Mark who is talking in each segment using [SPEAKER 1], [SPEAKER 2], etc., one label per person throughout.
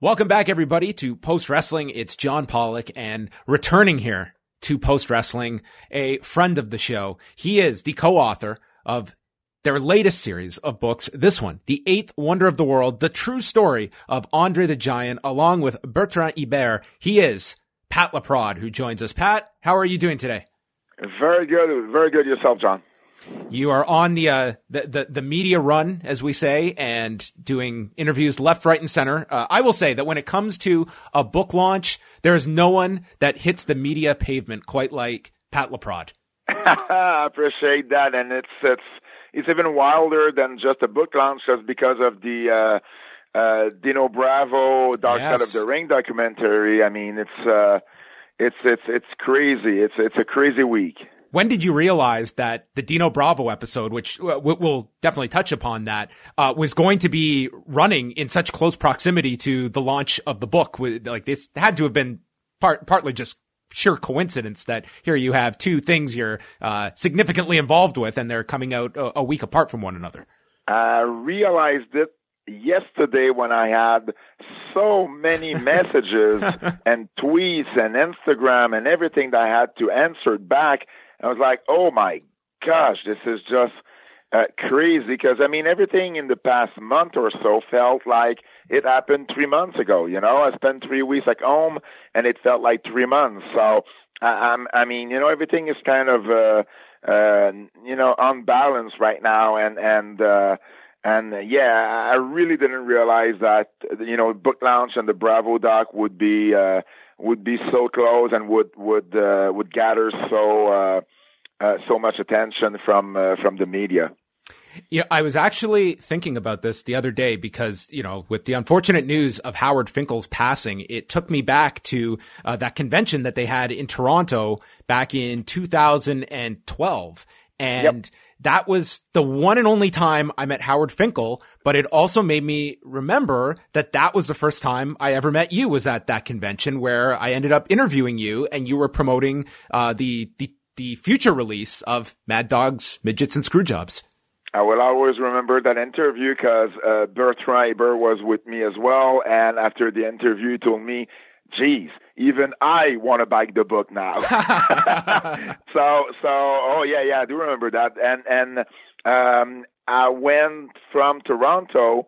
[SPEAKER 1] Welcome back, everybody, to Post Wrestling. It's John Pollock, and returning here to Post Wrestling, a friend of the show. He is the co-author of their latest series of books. This one, The Eighth Wonder of the World, the true story of Andre the Giant, along with Bertrand Hébert. He is Pat Laprade, who joins us. Pat, how are you doing today?
[SPEAKER 2] Very good, very good yourself, John.
[SPEAKER 1] You are on the, uh, the, the the media run, as we say, and doing interviews left, right, and center. Uh, I will say that when it comes to a book launch, there is no one that hits the media pavement quite like Pat Laprade.
[SPEAKER 2] I appreciate that, and it's it's it's even wilder than just a book launch, just because of the uh, uh, Dino Bravo Dark
[SPEAKER 1] Yes.
[SPEAKER 2] Side of the Ring documentary. I mean, it's uh, it's it's it's crazy. It's it's a crazy week.
[SPEAKER 1] When did you realize that the Dino Bravo episode, which uh, we- we'll definitely touch upon that, uh, was going to be running in such close proximity to the launch of the book? Like this had to have been part, partly just sheer coincidence that here you have two things you're uh, significantly involved with, and they're coming out a, a week apart from one another.
[SPEAKER 2] I realized it yesterday when I had so many messages and tweets and Instagram and everything that I had to answer back. I was like, oh my gosh, this is just uh, crazy because I mean, everything in the past month or so felt like it happened three months ago. You know, I spent three weeks at home and it felt like three months. So, I, I'm, I mean, you know, everything is kind of, uh, uh, you know, unbalanced right now and, and, uh, and uh, yeah, I really didn't realize that you know book launch and the Bravo doc would be uh, would be so close and would would uh, would gather so uh, uh, so much attention from uh, from the media.
[SPEAKER 1] Yeah, I was actually thinking about this the other day because, you know, with the unfortunate news of Howard Finkel's passing, it took me back to uh, that convention that they had in Toronto back in 2012. And that was the one and only time I met Howard Finkel, but it also made me remember that that was the first time I ever met you was at that convention where I ended up interviewing you and you were promoting uh, the, the, the future release of Mad Dogs, Midgets, and Screwjobs.
[SPEAKER 2] I will always remember that interview because uh, Bertrand Hébert was with me as well. And after the interview, he told me, geez, even I want to buy the book now. so, so, oh yeah, yeah, I do remember that. And, and, um, I went from Toronto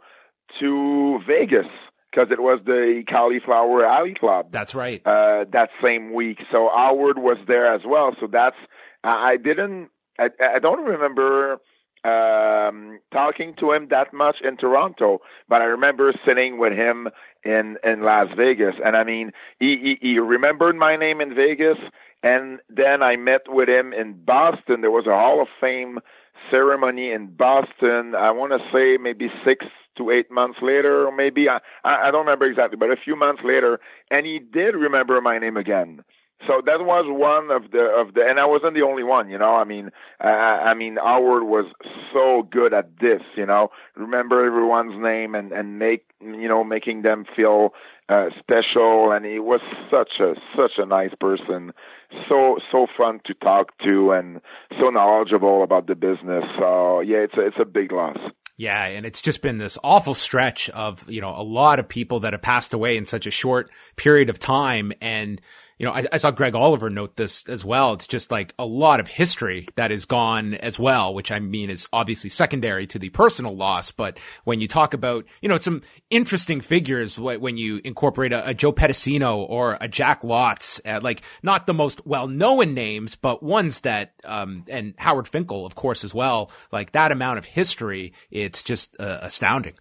[SPEAKER 2] to Vegas because it was the Cauliflower Alley Club
[SPEAKER 1] That's right.
[SPEAKER 2] uh, that same week. So Howard was there as well. So that's I I didn't I, I don't remember um talking to him that much in Toronto, but I remember sitting with him in in Las Vegas, and I mean he he, he remembered my name in Vegas, and then I met with him in Boston. There was a Hall of Fame ceremony in Boston. I want to say maybe six to eight months later, or maybe I I I don't remember exactly, but a few months later, and he did remember my name again. So that was one of the of the, and I wasn't the only one, you know. I mean, uh, I mean, Howard was so good at this, you know. Remember everyone's name and and make you know making them feel uh, special, and he was such a such a nice person, so so fun to talk to, and so knowledgeable about the business. So yeah, it's a, it's a big loss.
[SPEAKER 1] Yeah, and it's just been this awful stretch of, you know, a lot of people that have passed away in such a short period of time. And, you know, I, I saw Greg Oliver note this as well. It's just like a lot of history that is gone as well, which I mean is obviously secondary to the personal loss. But when you talk about, you know, some interesting figures when you incorporate a, a Joe Pedicino or a Jack Lotz, uh, like not the most well known names, but ones that, um, and Howard Finkel, of course, as well, like that amount of history, it's just uh, astounding.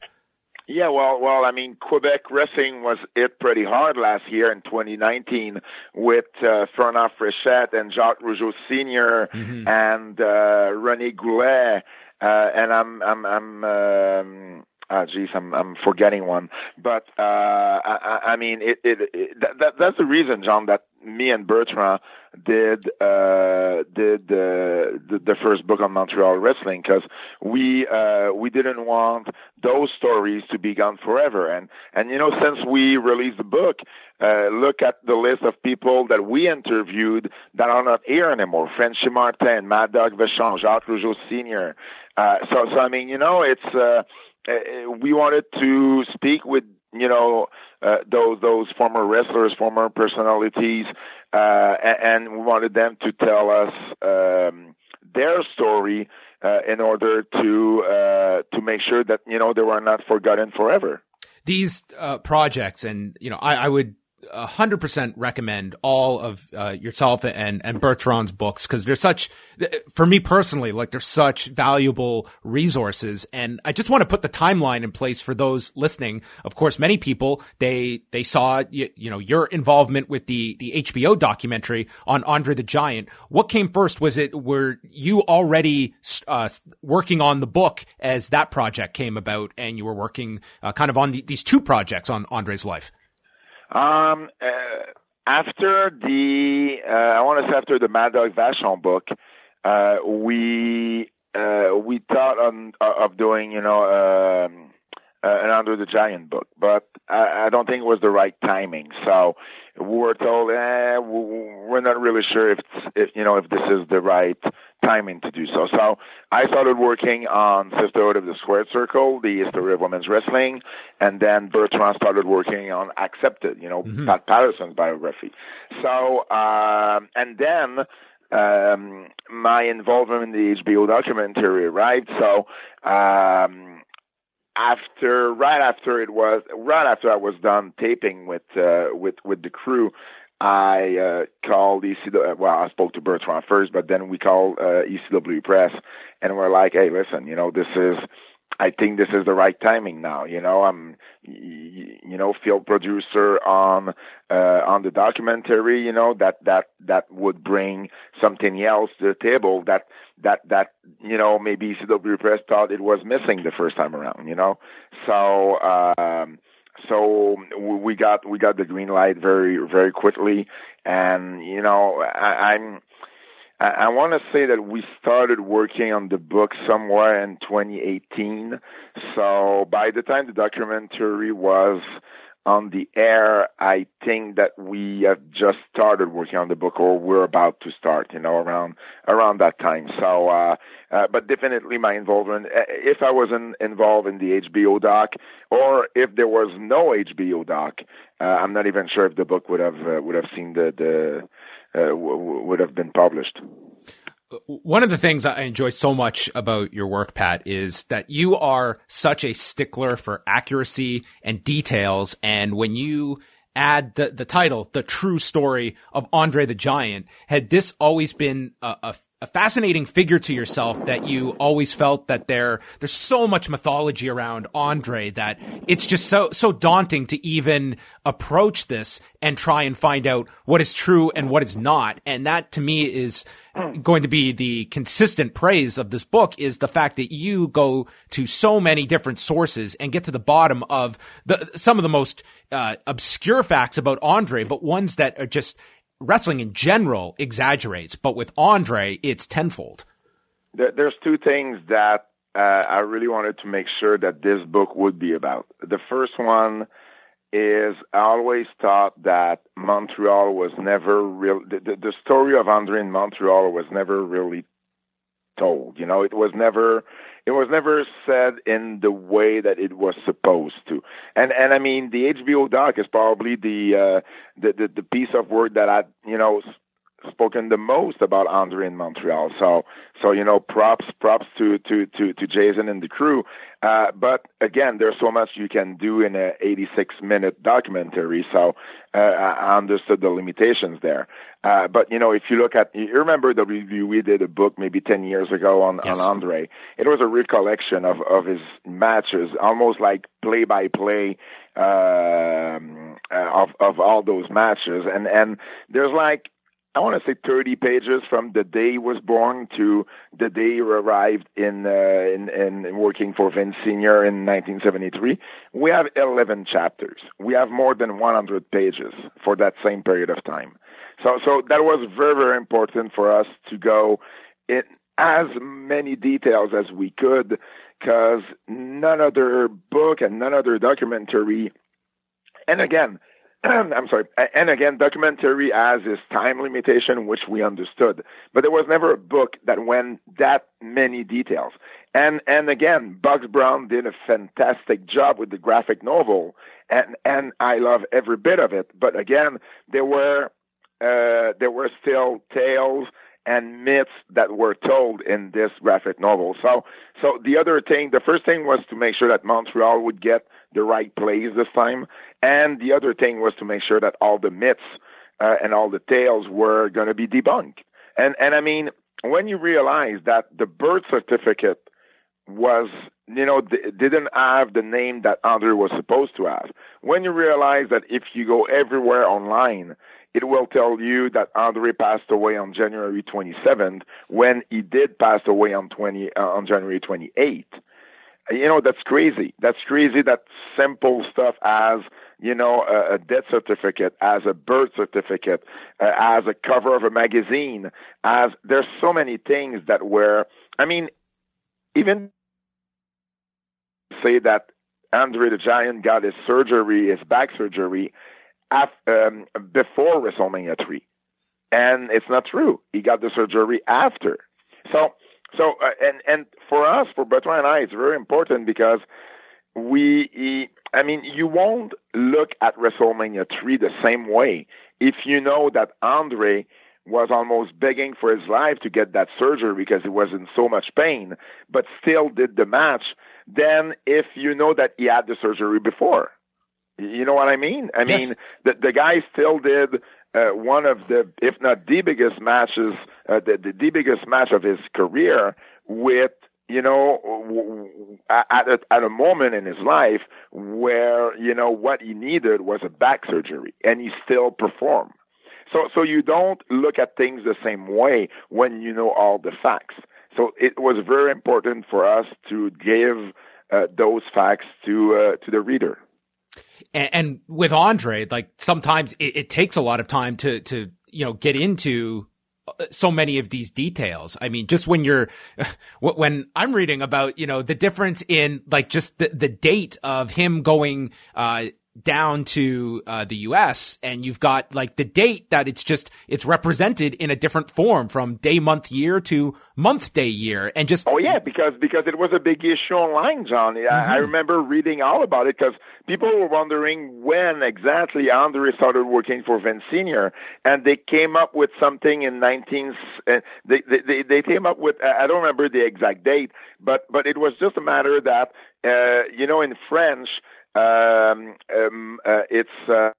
[SPEAKER 2] Yeah, well, well, I mean, Quebec wrestling was hit pretty hard last year in 2019 with uh, Fernand Fréchette and Jacques Rougeau Sr. and uh, René Goulet. Uh, and I'm I'm I'm um, uh, geez, I'm I'm forgetting one, but uh, I, I mean, it, it, it that, that's the reason, John, that me and Bertrand did uh, did the, the, the first book on Montreal wrestling because we uh, we didn't want those stories to be gone forever, and and you know since we released the book, uh, look at the list of people that we interviewed that are not here anymore: Frenchy Martin, Mad Dog Vachon, Jacques Rougeau Senior. Uh, so so I mean, you know, it's. Uh, uh, we wanted to speak with you know uh, those those former wrestlers, former personalities, uh, and we wanted them to tell us um, their story uh, in order to uh, to make sure that you know they were not forgotten forever.
[SPEAKER 1] These uh, projects, and you know, I, I would 100% recommend all of uh, yourself and and Bertrand's books because they're such for me personally like they're such valuable resources. And I just want to put the timeline in place for those listening. Of course many people they they saw you, you know your involvement with the the HBO documentary on Andre the Giant. What came first? Was it were you already uh, working on the book as that project came about and you were working uh, kind of on the, these two projects on Andre's life
[SPEAKER 2] um, uh, after the, uh, I want to say after the Mad Dog Vachon book, uh, we uh, we thought on uh, of doing, you know, um, uh, an Andre the Giant book, but I, I don't think it was the right timing. So we were told, eh, we're not really sure if, if you know if this is the right timing to do so. So I started working on Sisterhood of the Squared Circle, the history of women's wrestling, and then Bertrand started working on Accepted, you know, mm-hmm. Pat Patterson's biography. So um, and then um, my involvement in the HBO documentary arrived. So um, after right after it was right after I was done taping with uh, with with the crew, I uh, called ECW. Well, I spoke to Bertrand first, but then we called uh, ECW Press, and we're like, "Hey, listen, you know, this is I think this is the right timing now. You know, I'm, you know, field producer on uh, on the documentary. You know that that that would bring something else to the table that that that you know maybe ECW Press thought it was missing the first time around. You know, so. Um, so we got we got the green light very very quickly, and you know I, I'm I, I want to say that we started working on the book somewhere in 2018. So by the time the documentary was on the air, I think that we have just started working on the book, or we're about to start. You know, around around that time. So, uh, uh, but definitely my involvement. Uh, if I wasn't involved in the HBO doc, or if there was no HBO doc, uh, I'm not even sure if the book would have uh, would have seen the the uh, w- would have been published.
[SPEAKER 1] One of the things I enjoy so much about your work, Pat, is that you are such a stickler for accuracy and details. And when you add the, the title, The True Story of Andre the Giant, had this always been a, a a fascinating figure to yourself that you always felt that there there's so much mythology around Andre that it's just so so daunting to even approach this and try and find out what is true and what is not. And that to me is going to be the consistent praise of this book is the fact that you go to so many different sources and get to the bottom of the some of the most uh, obscure facts about Andre but ones that are just wrestling in general exaggerates, but with Andre, it's tenfold.
[SPEAKER 2] There's two things that uh, I really wanted to make sure that this book would be about. The first one is I always thought that Montreal was never real. The, the, the story of Andre in Montreal was never really told. You know, it was never it was never said in the way that it was supposed to. And and I mean, the HBO doc is probably the uh, the, the the piece of work that I you know spoken the most about Andre in Montreal. So so you know props props to to to to Jason and the crew. Uh, but again, there's so much you can do in a 86 minute documentary. So uh, I understood the limitations there. Uh, but you know, if you look at, you remember the review we did a book maybe 10 years ago on, yes. on Andre. It was a recollection of of his matches, almost like play by play of of all those matches. And and there's like I want to say 30 pages from the day he was born to the day he arrived in, uh, in, in working for Vince Senior in 1973. We have 11 chapters. We have more than 100 pages for that same period of time. So, so that was very, very important for us to go in as many details as we could because none other book and none other documentary, and again, I'm sorry, and again, documentary has its time limitation, which we understood, but there was never a book that went that many details. And and again, Box Brown did a fantastic job with the graphic novel, and and I love every bit of it. But again, there were uh, there were still tales and myths that were told in this graphic novel. So, so the other thing, the first thing was to make sure that Montreal would get the right place this time, and the other thing was to make sure that all the myths uh, and all the tales were going to be debunked. And and I mean, when you realize that the birth certificate was you know didn't have the name that Andre was supposed to have, when you realize that if you go everywhere online it will tell you that Andre passed away on January 27th when he did pass away on 20 uh, on January 28th. You know that's crazy. That's crazy. That simple stuff as you know a, a death certificate, as a birth certificate, uh, as a cover of a magazine, as there's so many things that were. I mean, even say that Andre the Giant got his surgery, his back surgery after, um, before WrestleMania 3. And it's not true. He got the surgery after. So, so, uh, and, and for us, for Bertrand and I, it's very important because we, I mean, you won't look at WrestleMania 3 the same way if you know that Andre was almost begging for his life to get that surgery because he was in so much pain, but still did the match, Then if you know that he had the surgery before. You know what I mean? I yes. mean, the the guy still did uh, one of the, if not the biggest matches, uh, the, the the biggest match of his career with you know, at a, at a moment in his life where you know what he needed was a back surgery, and he still performed. So, so you don't look at things the same way when you know all the facts. So it was very important for us to give uh, those facts to uh, to the reader.
[SPEAKER 1] And, and with Andre, like sometimes it, it takes a lot of time to, to, you know, get into uh, so many of these details. I mean, just when you're, when I'm reading about, you know, the difference in like just the, the date of him going, uh, down to uh, the US and you've got like the date that it's just it's represented in a different form from day month year to month day year and just
[SPEAKER 2] Oh yeah because because it was a big issue online John mm-hmm. I, I remember reading all about it because people were wondering when exactly Andre started working for Vince Senior and they came up with something in 19 uh, they, they they came up with I don't remember the exact date but but it was just a matter that uh, you know in French um, um, uh, it's uh,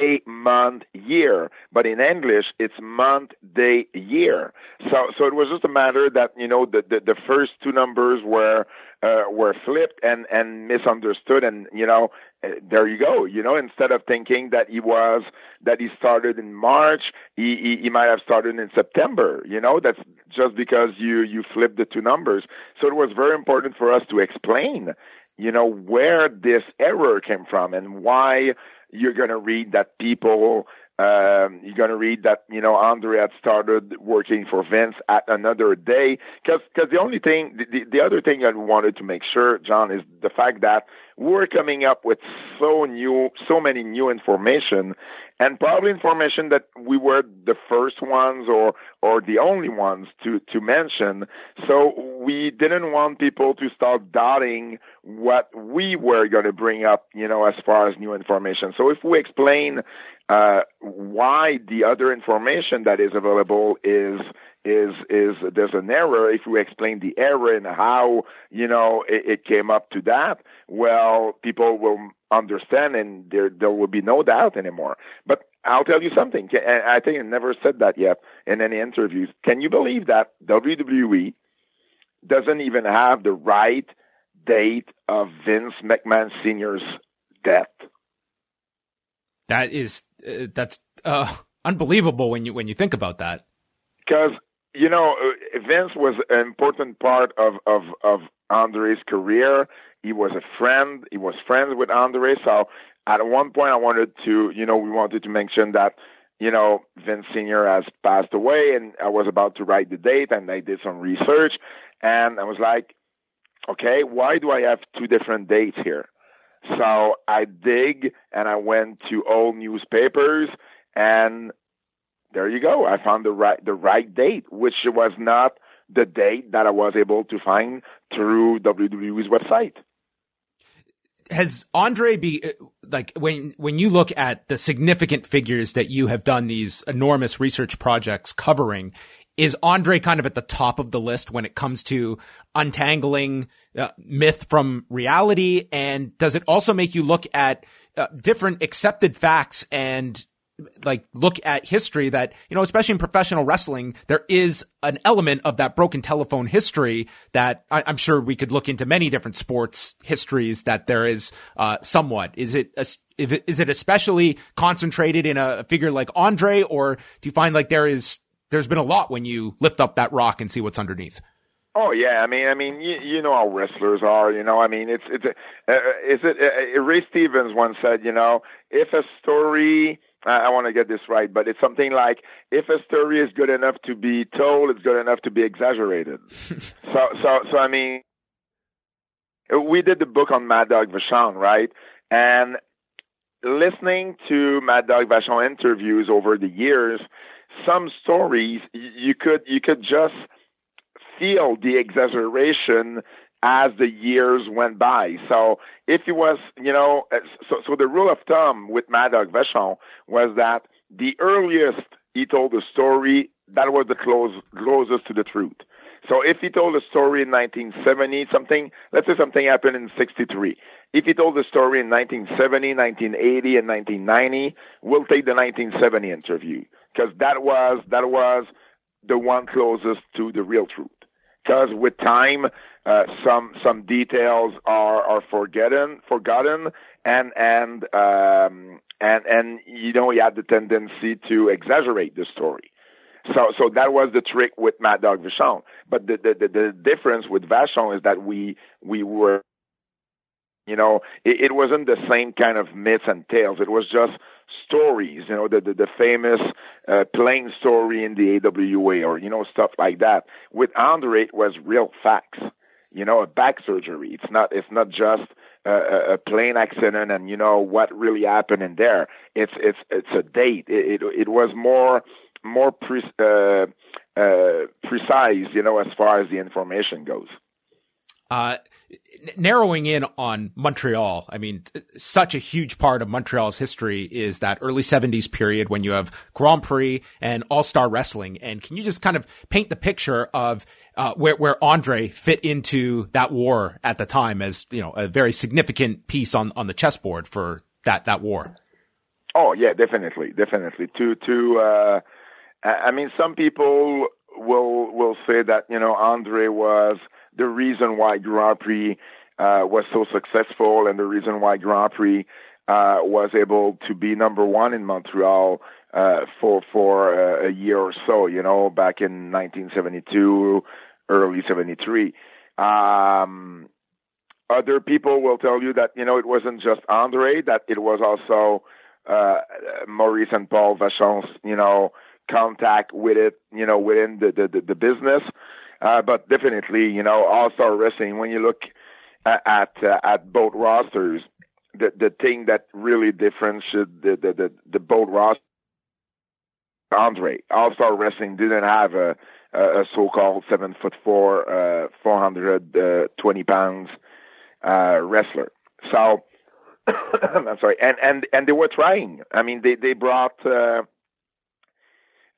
[SPEAKER 2] a month year, but in English it's month day year. So so it was just a matter that you know the the, the first two numbers were uh, were flipped and and misunderstood, and you know uh, there you go. You know instead of thinking that he was that he started in March, he he, he might have started in September. You know that's just because you you flipped the two numbers. So it was very important for us to explain you know, where this error came from and why you're going to read that people, um, you're going to read that, you know, Andre had started working for Vince at another day. Cause, cause the only thing, the, the other thing I wanted to make sure, John, is the fact that we're coming up with so new, so many new information and probably information that we were the first ones or or the only ones to to mention. So we didn't want people to start doubting what we were going to bring up, you know, as far as new information. So if we explain uh, why the other information that is available is is is there's an error. If we explain the error and how you know it, it came up to that, well, people will understand and there there will be no doubt anymore. But I'll tell you something. I think I never said that yet in any interviews. Can you believe that WWE doesn't even have the right date of Vince McMahon Sr.'s death?
[SPEAKER 1] That is uh, that's uh, unbelievable when you when you think about that.
[SPEAKER 2] Because you know, uh, Vince was an important part of of of Andre's career. He was a friend. He was friends with Andre. So at one point, I wanted to, you know, we wanted to mention that, you know, Vince Senior has passed away, and I was about to write the date, and I did some research, and I was like, okay, why do I have two different dates here? So I dig and I went to old newspapers and there you go. I found the right the right date, which was not the date that I was able to find through WWE's website.
[SPEAKER 1] Has Andre be uh, like when when you look at the significant figures that you have done these enormous research projects covering, is Andre kind of at the top of the list when it comes to untangling uh, myth from reality? And does it also make you look at uh, different accepted facts and like look at history that, you know, especially in professional wrestling, there is an element of that broken telephone history that I, am sure we could look into many different sports histories that there is, uh, somewhat. Is it, a, is it especially concentrated in a figure like Andre or do you find like there is, there's been a lot when you lift up that rock and see what's underneath?
[SPEAKER 2] Oh yeah, I mean, I mean, you, you know how wrestlers are. You know, I mean, it's it's uh, is it uh, Ray Stevens once said, you know, if a story I, I want to get this right, but it's something like if a story is good enough to be told, it's good enough to be exaggerated. so, so, so I mean, we did the book on Mad Dog Vachon, right? And listening to Mad Dog Vachon interviews over the years, some stories you could you could just feel the exaggeration as the years went by. So if it was, you know, so, so the rule of thumb with Mad Dog Vachon was that the earliest he told a story, that was the close, closest to the truth. So if he told a story in 1970, something, let's say something happened in 63. If he told the story in 1970, 1980, and 1990, we'll take the 1970 interview because that was, that was the one closest to the real truth because with time, uh, some some details are are forgotten forgotten and and um, and and you know he had the tendency to exaggerate the story. So so that was the trick with Mad Dog Vachon. But the, the the, the difference with Vachon is that we we were you know, it, it wasn't the same kind of myths and tales. It was just stories, you know, the the, the famous uh, plane story in the AWA or you know stuff like that. With Andre, it was real facts. You know, a back surgery. It's not. It's not just a, a plane accident and you know what really happened in there. It's it's it's a date. It it, it was more more pre, uh, uh, precise, you know, as far as the information goes.
[SPEAKER 1] Uh, narrowing in on Montreal, I mean, such a huge part of Montreal's history is that early 70s period when you have Grand Prix and All Star Wrestling. And can you just kind of paint the picture of uh, where, where Andre fit into that war at the time as, you know, a very significant piece on, on the chessboard for that, that war?
[SPEAKER 2] Oh, yeah, definitely. Definitely. To, to, uh, I mean, some people will, will say that, you know, Andre was, the reason why Grand Prix uh, was so successful and the reason why Grand Prix uh, was able to be number one in Montreal uh, for for uh, a year or so. You know, back in 1972, early 73. Um, other people will tell you that you know it wasn't just Andre; that it was also uh, Maurice and Paul Vachon's you know contact with it, you know, within the the, the business. Uh, but definitely, you know, All Star Wrestling. When you look at at, uh, at both rosters, the the thing that really differentiates the the the, the both rosters, Andre All Star Wrestling didn't have a a, so-called seven foot four, uh, four hundred uh, twenty pounds uh, wrestler. So. I'm sorry, and and and they were trying. I mean, they they brought uh,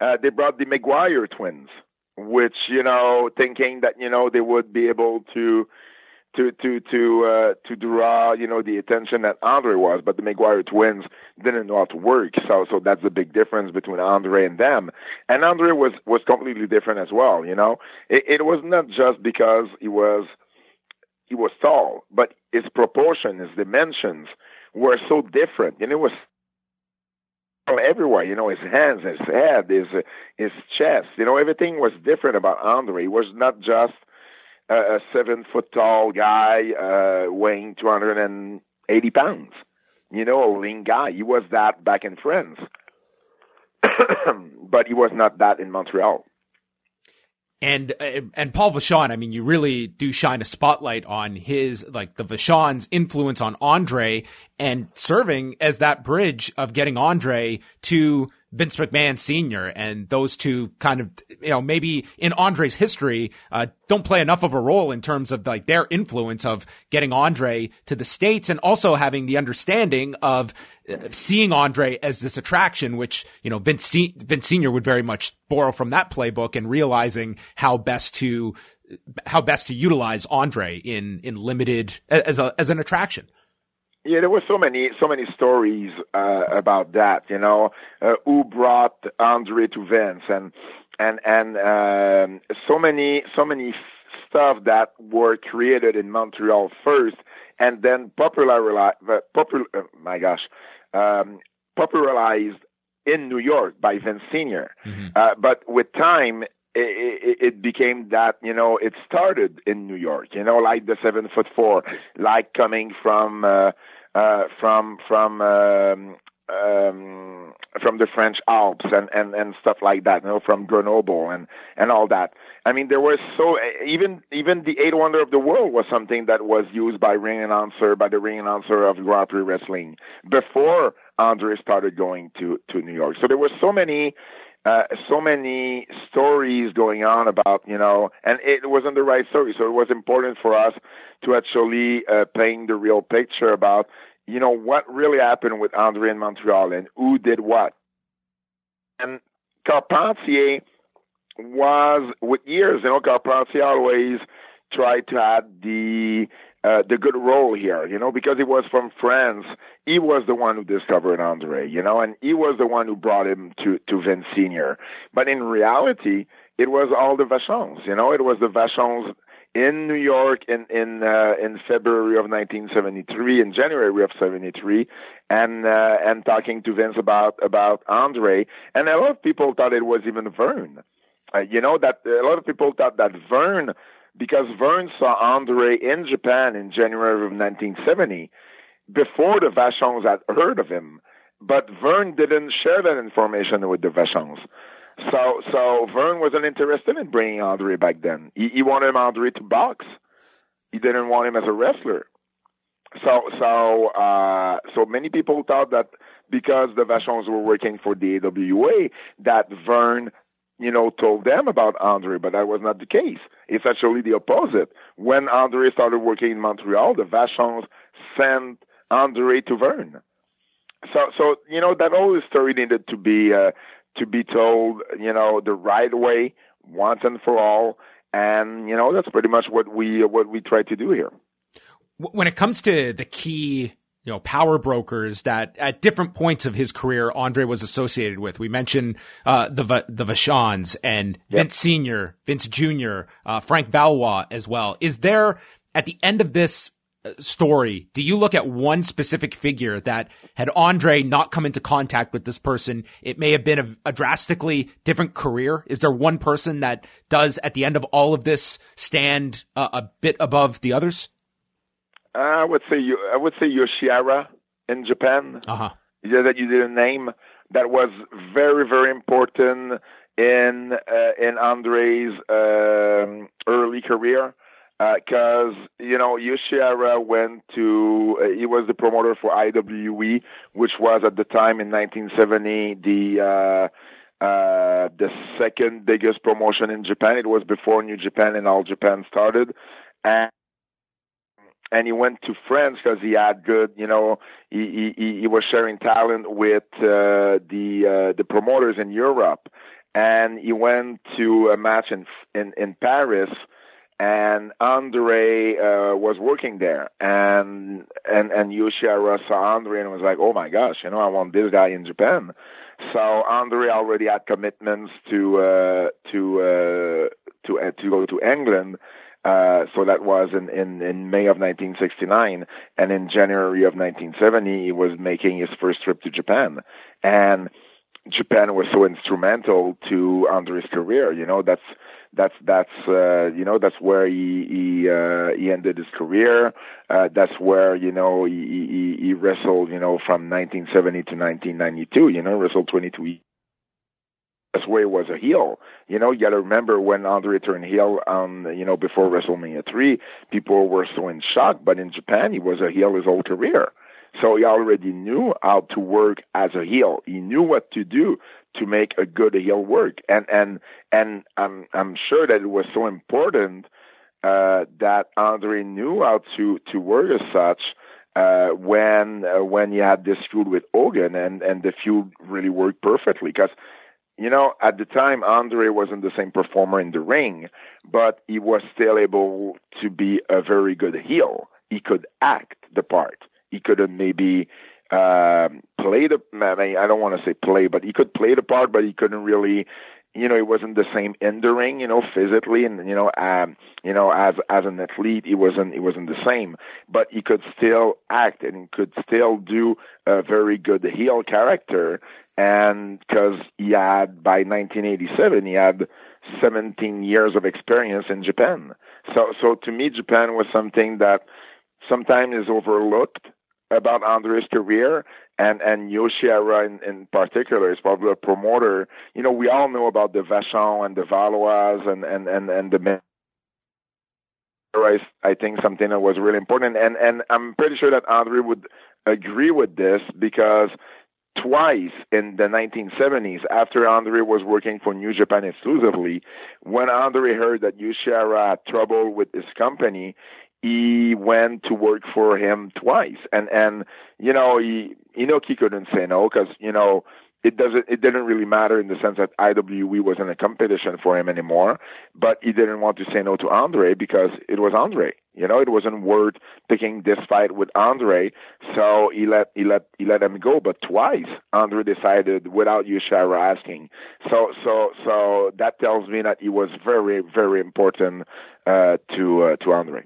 [SPEAKER 2] uh, they brought the McGuire twins, which you know thinking that you know they would be able to to to to uh, to draw you know the attention that Andre was, but the McGuire twins didn't know how to work. So so that's the big difference between Andre and them. And Andre was was completely different as well. You know, it, it was not just because he was he was tall, but his proportion, his dimensions were so different, and it was everywhere. You know, his hands, his head, his his chest. You know, everything was different about Andre. He was not just a, a seven foot tall guy uh, weighing 280 pounds. You know, a lean guy. He was that back in France, but he was not that in Montreal
[SPEAKER 1] and uh, and Paul Vachon, I mean, you really do shine a spotlight on his like the Vachon's influence on Andre and serving as that bridge of getting Andre to Vince McMahon Sr. and those two kind of, you know, maybe in Andre's history, uh, don't play enough of a role in terms of like their influence of getting Andre to the States and also having the understanding of uh, seeing Andre as this attraction, which, you know, Vince, Vince Sr. would very much borrow from that playbook and realizing how best to, how best to utilize Andre in, in limited as a, as an attraction.
[SPEAKER 2] Yeah, there were so many, so many stories uh, about that. You know, uh, who brought Andre to Vince, and and and um, so many, so many stuff that were created in Montreal first, and then popularized. Uh, popular, uh, my gosh, um, popularized in New York by Vince Senior. Mm-hmm. Uh, but with time, it, it, became that you know it started in New York, you know, like the seven foot four, like coming from uh, uh, from from um, um, from the French Alps and, and, and stuff like that, you know, from Grenoble and, and all that. I mean, there was so even even the eight wonder of the world was something that was used by ring announcer by the ring announcer of Grand Prix Wrestling before Andre started going to to New York. So there were so many uh, so many stories going on about, you know, and it wasn't the right story. So it was important for us to actually uh, paint the real picture about, you know, what really happened with Andre in Montreal and who did what. And Carpentier was, with years, you know, Carpentier always tried to add the uh, the good role here, you know, because he was from France. He was the one who discovered Andre, you know, and he was the one who brought him to, to Vince Senior. But in reality, it was all the Vachons, you know, it was the Vachons in New York in in uh, in February of 1973, in January of 73, and uh, and talking to Vince about about Andre, and a lot of people thought it was even Verne. Uh, you know that a lot of people thought that Verne because Verne saw Andre in Japan in January of 1970 before the Vachons had heard of him. But Verne didn't share that information with the Vachons. So, so Verne wasn't interested in bringing Andre back then. He, he wanted Andre to box. He didn't want him as a wrestler. So, so, uh, so many people thought that because the Vachons were working for the AWA, that Verne you know, told them about Andre, but that was not the case. It's actually the opposite. When Andre started working in Montreal, the Vachons sent Andre to Verne. So, so you know, that whole story needed to be uh, to be told, you know, the right way, once and for all, and you know, that's pretty much what we what we try to do here.
[SPEAKER 1] When it comes to the key you know, power brokers that at different points of his career, Andre was associated with. We mentioned, uh, the, the Vachons and yep. Vince Sr., Vince Jr., uh, Frank Valois as well. Is there, at the end of this uh, story, do you look at one specific figure that had Andre not come into contact with this person, it may have been a, a drastically different career? Is there one person that does at the end of all of this stand uh, a bit above the others?
[SPEAKER 2] I would say you. I would say Yoshihara in Japan.
[SPEAKER 1] Uh-huh.
[SPEAKER 2] Yeah, that you didn't name. That was very very important in uh, in Andre's um, early career because uh, you know Yoshihara went to uh, he was the promoter for IWE, which was at the time in 1970 the uh, uh, the second biggest promotion in Japan. It was before New Japan and All Japan started, and and he went to France because he had good, you know, he he, he was sharing talent with uh, the uh, the promoters in Europe, and he went to a match in in in Paris, and Andre uh, was working there, and and and Yoshihara saw Andre and was like, oh my gosh, you know, I want this guy in Japan. So Andre already had commitments to uh, to uh, to uh, to go to England Uh, so that was in, in, in May of 1969. And in January of 1970, he was making his first trip to Japan. And Japan was so instrumental to Andre's career. You know, that's that's that's uh, you know that's where he he uh, he ended his career. Uh, that's where you know he, he he wrestled you know from 1970 to 1992. You know, wrestled 22 that's where he was a heel. You know, you got to remember when Andre turned heel, um, you know, before WrestleMania three, people were so in shock. But in Japan, he was a heel his whole career. So he already knew how to work as a heel. He knew what to do to make a good heel work. And and and I'm I'm sure that it was so important uh, that Andre knew how to to work as such. Uh, when uh, when he had this feud with Hogan and and the feud really worked perfectly because you know, at the time, Andre wasn't the same performer in the ring, but he was still able to be a very good heel. He could act the part he could maybe um, play the. I, mean, I don't want to say play, but he could play the part, but he couldn't really. You know, he wasn't the same in the ring. You know, physically, and you know, um, you know, as as an athlete, he wasn't he wasn't the same. But he could still act, and he could still do a very good heel character. And because he had by 1987, he had 17 years of experience in Japan. So, so to me, Japan was something that sometimes is overlooked about Andre's career and and Yoshihara in, in particular is probably a promoter. You know, we all know about the Vachon and the Valois and and and and the I think something that was really important, and and I'm pretty sure that Andre would agree with this because twice in the 1970s, after Andre was working for New Japan exclusively, when Andre heard that Yoshihara had trouble with his company, he went to work for him twice, and and you know he Inoki couldn't say no because you know it doesn't it didn't really matter in the sense that IWE wasn't a competition for him anymore, but he didn't want to say no to Andre because it was Andre. You know, it wasn't worth picking this fight with Andre, so he let he let he let him go. But twice, Andre decided without Yoshihara asking. So so so that tells me that he was very very important uh, to uh, to Andre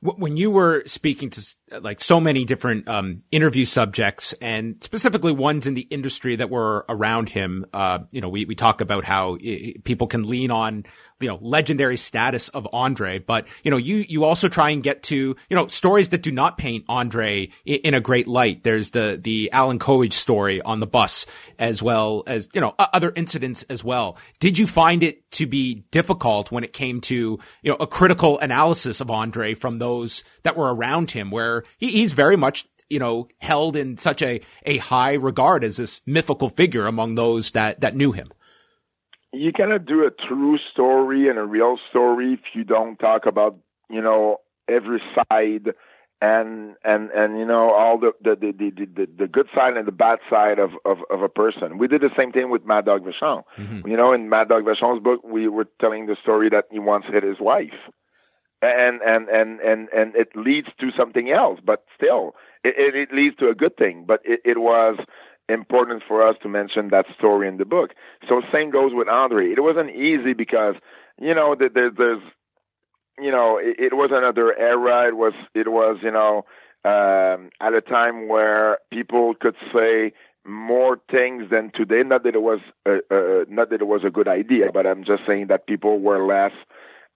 [SPEAKER 1] when you were speaking to like so many different um, interview subjects and specifically ones in the industry that were around him, uh, you know, we, we talk about how people can lean on, you know, legendary status of Andre, but, you know, you, you also try and get to, you know, stories that do not paint Andre in, in a great light. There's the, the Allen Coage story on the bus as well as, you know, other incidents as well. Did you find it to be difficult when it came to, you know, a critical analysis of Andre from those that were around him where he, he's very much you know held in such a a high regard as this mythical figure among those that that knew him
[SPEAKER 2] you cannot do a true story and a real story if you don't talk about you know every side and and and you know all the the the the, the, good side and the bad side of, of of a person. We did the same thing with Mad Dog Vachon. Mm-hmm. You know, in Mad Dog Vachon's book, we were telling the story that he once hit his wife and and and and and it leads to something else. But still, it, it, leads to a good thing. But it, it was important for us to mention that story in the book. So same goes with Andre. It wasn't easy because you know there, there's you know it, it was another era. It was it was you know um, at a time where people could say more things than today. Not that it was uh, not that it was a good idea, but I'm just saying that people were less.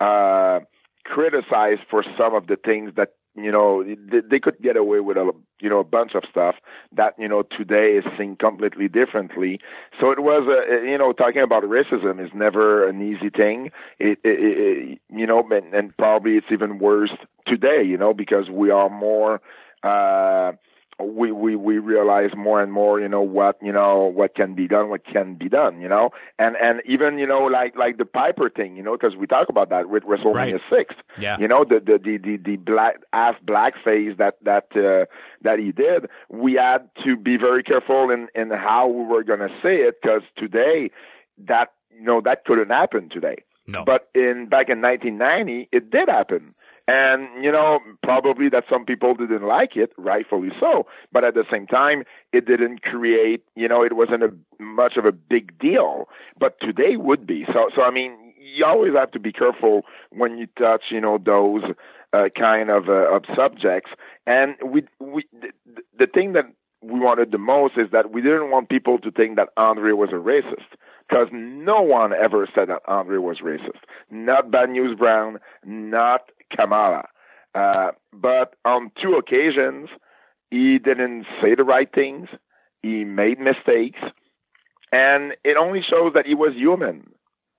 [SPEAKER 2] Uh, criticized for some of the things that you know they, they could get away with a you know a bunch of stuff that you know today is seen completely differently. So it was a you know talking about racism is never an easy thing. It, it, it you know and, and probably it's even worse today you know because we are more uh we we we realize more and more you know what you know what can be done what can be done you know? And and even you know like like the piper thing you know because we talk about that with wrestlemania right. 6
[SPEAKER 1] yeah.
[SPEAKER 2] You know the the the the, the black half black face that that uh, that he did we had to be very careful in in how we were going to say it because today that you know that couldn't happen today.
[SPEAKER 1] No.
[SPEAKER 2] but in back in 1990 it did happen and, you know, probably that some people didn't like it, rightfully so. But at the same time, it didn't create, you know, it wasn't a much of a big deal. But today would be. So, so I mean, you always have to be careful when you touch, you know, those uh, kind of, uh, of subjects. And we, we, the, the thing that we wanted the most is that we didn't want people to think that Andre was a racist because no one ever said that Andre was racist. Not Bad News Brown, not Kamala. Uh, but on two occasions, he didn't say the right things. He made mistakes, and it only shows that he was human.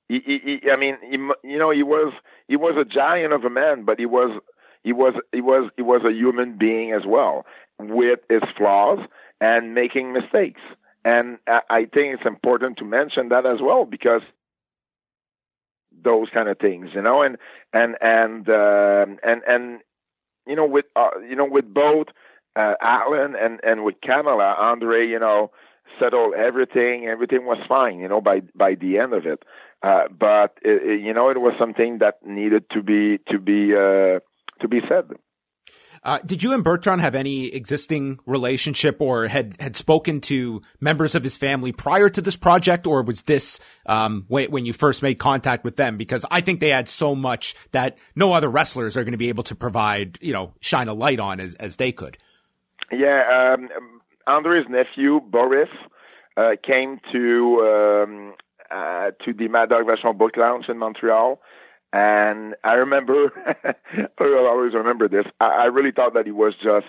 [SPEAKER 2] He, he, he, I mean, he, you know, he was he was a giant of a man, but he was he was he was he was a human being as well, with his flaws and making mistakes. And I think it's important to mention that as well because those kind of things, you know, and and and uh, and and you know with uh, you know with both uh, Allen and and with Kamala, Andre, you know, settled everything. Everything was fine, you know, by by the end of it. Uh, but it, it, you know, it was something that needed to be to be uh, to be said.
[SPEAKER 1] Uh, did you and Bertrand have any existing relationship or had, had spoken to members of his family prior to this project, or was this um, when, when you first made contact with them? Because I think they had so much that no other wrestlers are going to be able to provide, you know, shine a light on as, as they could.
[SPEAKER 2] Yeah, um, Andre's nephew Boris uh, came to um, uh, to the Mad Dog Vachon Book Lounge in Montreal and I remember, I'll always remember this. I, I really thought that he was just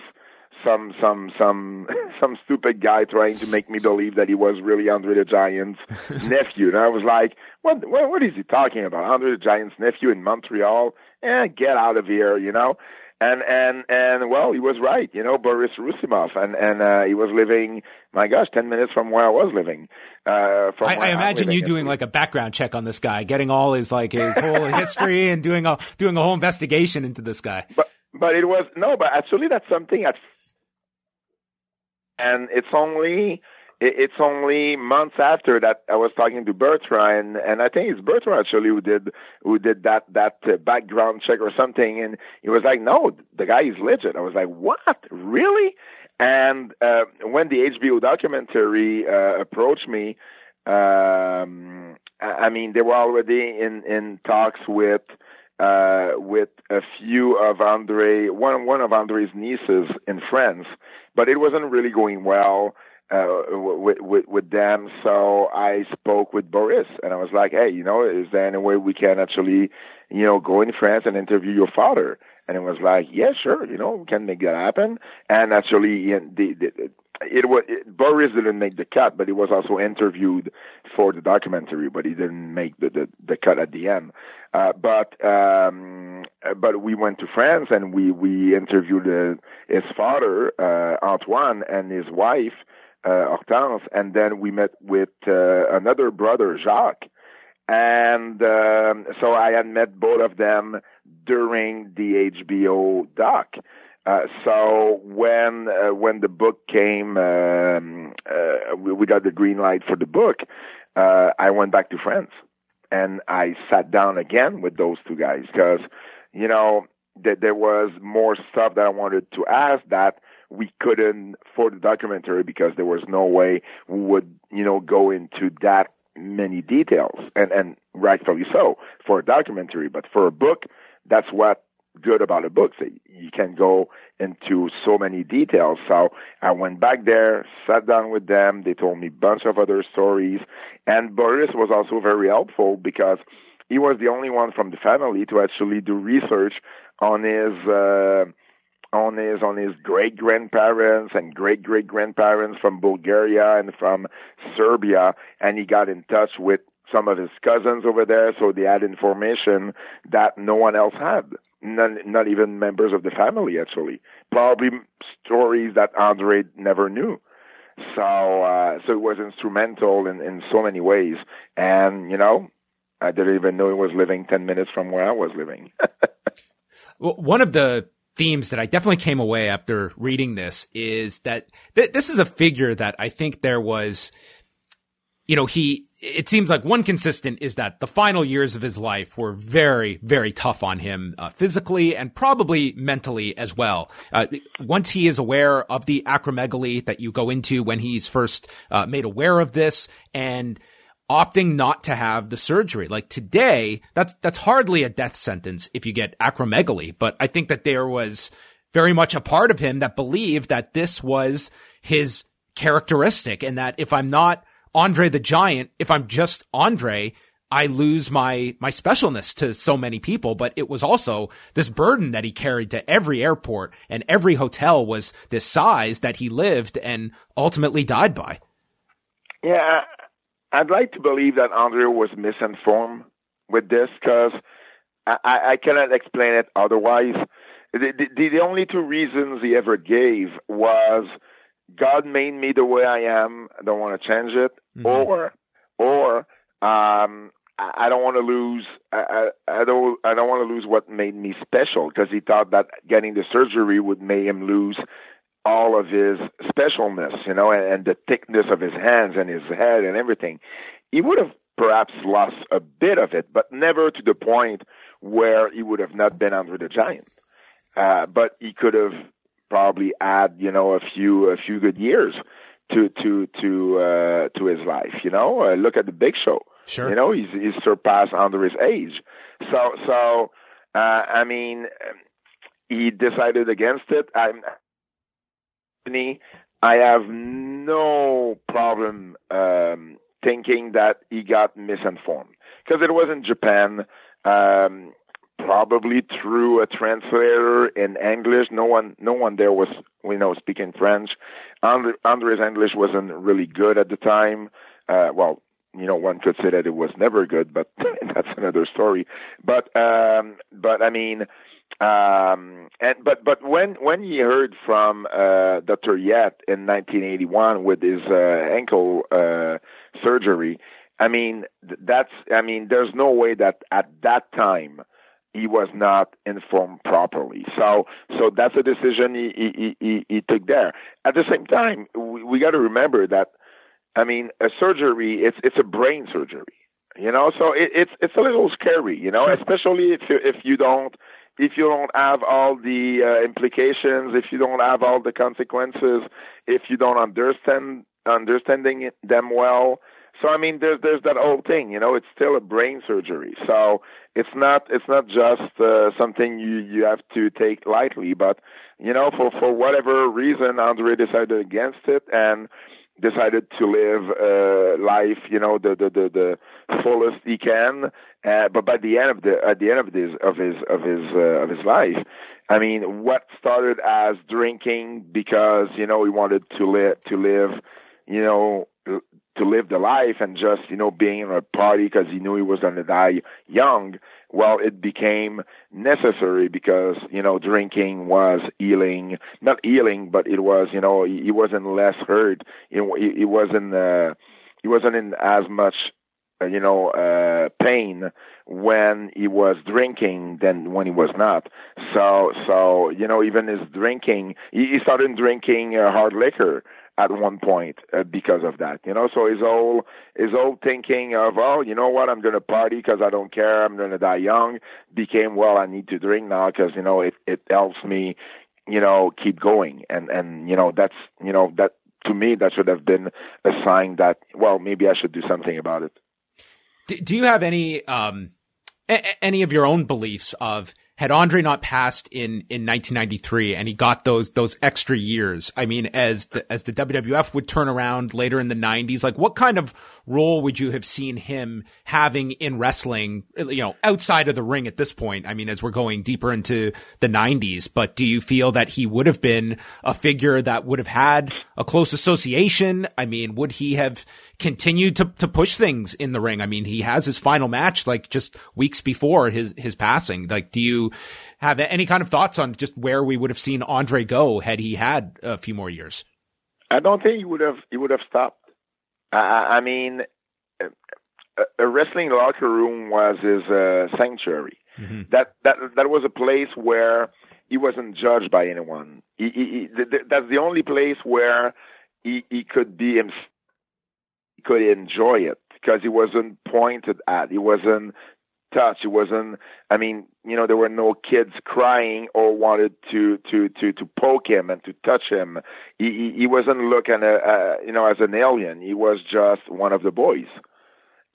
[SPEAKER 2] some some some some stupid guy trying to make me believe that he was really Andre the Giant's nephew. And I was like, what, what what is he talking about? Andre the Giant's nephew in Montreal? Eh, get out of here, you know and and and well, he was right. You know, Boris Roussimoff, and and uh, he was living, my gosh, ten minutes from where I was living. Uh,
[SPEAKER 1] from I, I imagine you doing like a background check on this guy, getting all his like his whole history, and doing a doing a whole investigation into this guy.
[SPEAKER 2] But but it was no, but actually that's something at, and it's only it's only months after that I was talking to Bertrand, and, and I think it's Bertrand actually who did who did that that uh, background check or something, and he was like, "No, the guy is legit." I was like, "What? Really?" And uh, when the HBO documentary uh, approached me, um, I mean, they were already in in talks with uh, with a few of Andre, one one of Andre's nieces in France, but it wasn't really going well uh, with, with them. So I spoke with Boris, and I was like, "Hey, you know, is there any way we can actually, you know, go in France and interview your father?" And it was like, "Yeah, sure, you know, we can make that happen." And actually, the, the it was it, Boris didn't make the cut, but he was also interviewed for the documentary, but he didn't make the the, the cut at the end. Uh, but um, but we went to France and we we interviewed uh, his father uh, Antoine and his wife uh, Hortense, and then we met with uh, another brother, Jacques. And um, so I had met both of them during the HBO doc. Uh, so when uh, when the book came, um, uh, we, we got the green light for the book. Uh, I went back to France and I sat down again with those two guys because, you know, that there was more stuff that I wanted to ask that we couldn't for the documentary because there was no way we would, you know, go into that many details, and and rightfully so for a documentary. But for a book, that's what good about a book that you can go into so many details. So I went back there, sat down with them. They told me a bunch of other stories, and Boris was also very helpful because he was the only one from the family to actually do research on his. Uh, on his on his great grandparents and great great grandparents from Bulgaria and from Serbia, and he got in touch with some of his cousins over there, so they had information that no one else had. None, not even members of the family, actually. Probably stories that Andre never knew. So, uh, so it was instrumental in, in so many ways. And, you know, I didn't even know he was living 10 minutes from where I was living.
[SPEAKER 1] well, one of the themes that I definitely came away after reading this is that th- this is a figure that I think there was, you know, he, it seems like one consistent is that the final years of his life were very, very tough on him, uh, physically and probably mentally as well. Uh, once he is aware of the acromegaly that you go into when he's first uh, made aware of this and opting not to have the surgery. Like today, that's, that's hardly a death sentence if you get acromegaly, but I think that there was very much a part of him that believed that this was his characteristic and that if I'm not Andre the Giant, if I'm just Andre, I lose my, my specialness to so many people, but it was also this burden that he carried to every airport and every hotel was this size that he lived and ultimately died by.
[SPEAKER 2] Yeah, I'd like to believe that Andre was misinformed with this because I, I cannot explain it otherwise. The, the, the only two reasons he ever gave was God made me the way I am. I don't want to change it, mm-hmm. or or um, I don't want to lose. I, I, I don't. I don't want to lose what made me special because he thought that getting the surgery would make him lose all of his specialness, you know, and, and the thickness of his hands and his head and everything. He would have perhaps lost a bit of it, but never to the point where he would have not been Andre the Giant. Uh, but he could have probably add, you know, a few a few good years to to to uh, to his life. You know, uh, look at the Big Show.
[SPEAKER 1] Sure.
[SPEAKER 2] You know, he's he's surpassed under his age. So so uh, I mean, he decided against it. I'm I have no problem um, thinking that he got misinformed because it was in Japan. Um, probably through a translator in English. No one, no one there was, you know, speaking French. Andre, Andre's English wasn't really good at the time. Uh, well, you know, one could say that it was never good, but that's another story. But, um, but I mean, um, and but but when when he heard from uh, Dr. Yett in 1981 with his uh, ankle uh, surgery, I mean that's I mean there's no way that at that time he was not informed properly. So so that's a decision he he he, he took there. At the same time, we, we got to remember that I mean a surgery it's it's a brain surgery. You know, so it, it's it's a little scary, you know, especially if you, if you don't if you don't have all the uh, implications, if you don't have all the consequences, if you don't understand understanding them well. So I mean, there's there's that whole thing, you know. It's still a brain surgery, so it's not it's not just uh, something you you have to take lightly. But you know, for for whatever reason, Andre decided against it, and decided to live uh, life, you know, the the the, the fullest he can. Uh, but by the end of the at the end of his of his of his uh, of his life, I mean, what started as drinking because you know he wanted to live to live, you know, to live the life and just you know being in a party because he knew he was going to die young well it became necessary because you know drinking was healing. Not healing but it was you know he, wasn't less hurt. He wasn't uh, he wasn't in as much uh, you know uh pain when he was drinking than when he was not. So so you know even his drinking he, he started drinking uh, hard liquor at one point uh, because of that. You know, so his whole his whole thinking of oh, you know what, I'm going to party because I don't care, I'm going to die young, became well, I need to drink now because you know it it helps me, you know, keep going, and and you know that's you know that to me that should have been a sign that well maybe I should do something about it.
[SPEAKER 1] Do, do you have any um a- any of your own beliefs of had Andre not passed in, in 1993 and he got those, those extra years, I mean, as the, as the WWF would turn around later in the 90s, like what kind of role would you have seen him having in wrestling, you know, outside of the ring at this point? I mean, as we're going deeper into the 90s, but do you feel that he would have been a figure that would have had a close association? I mean, would he have continued to, to push things in the ring. I mean, he has his final match like just weeks before his, his passing. Like, do you have any kind of thoughts on just where we would have seen Andre go had he had a few more years?
[SPEAKER 2] I don't think he would have, he would have stopped. I, I mean, a, a wrestling locker room was his uh, sanctuary. Mm-hmm. That, that, that was a place where he wasn't judged by anyone. He, he, he, that's the only place where he, he could be himself could enjoy it because he wasn't pointed at. He wasn't touched. He wasn't. I mean, you know, there were no kids crying or wanted to to to to poke him and to touch him. He he, he wasn't looking at uh, you know as an alien. He was just one of the boys.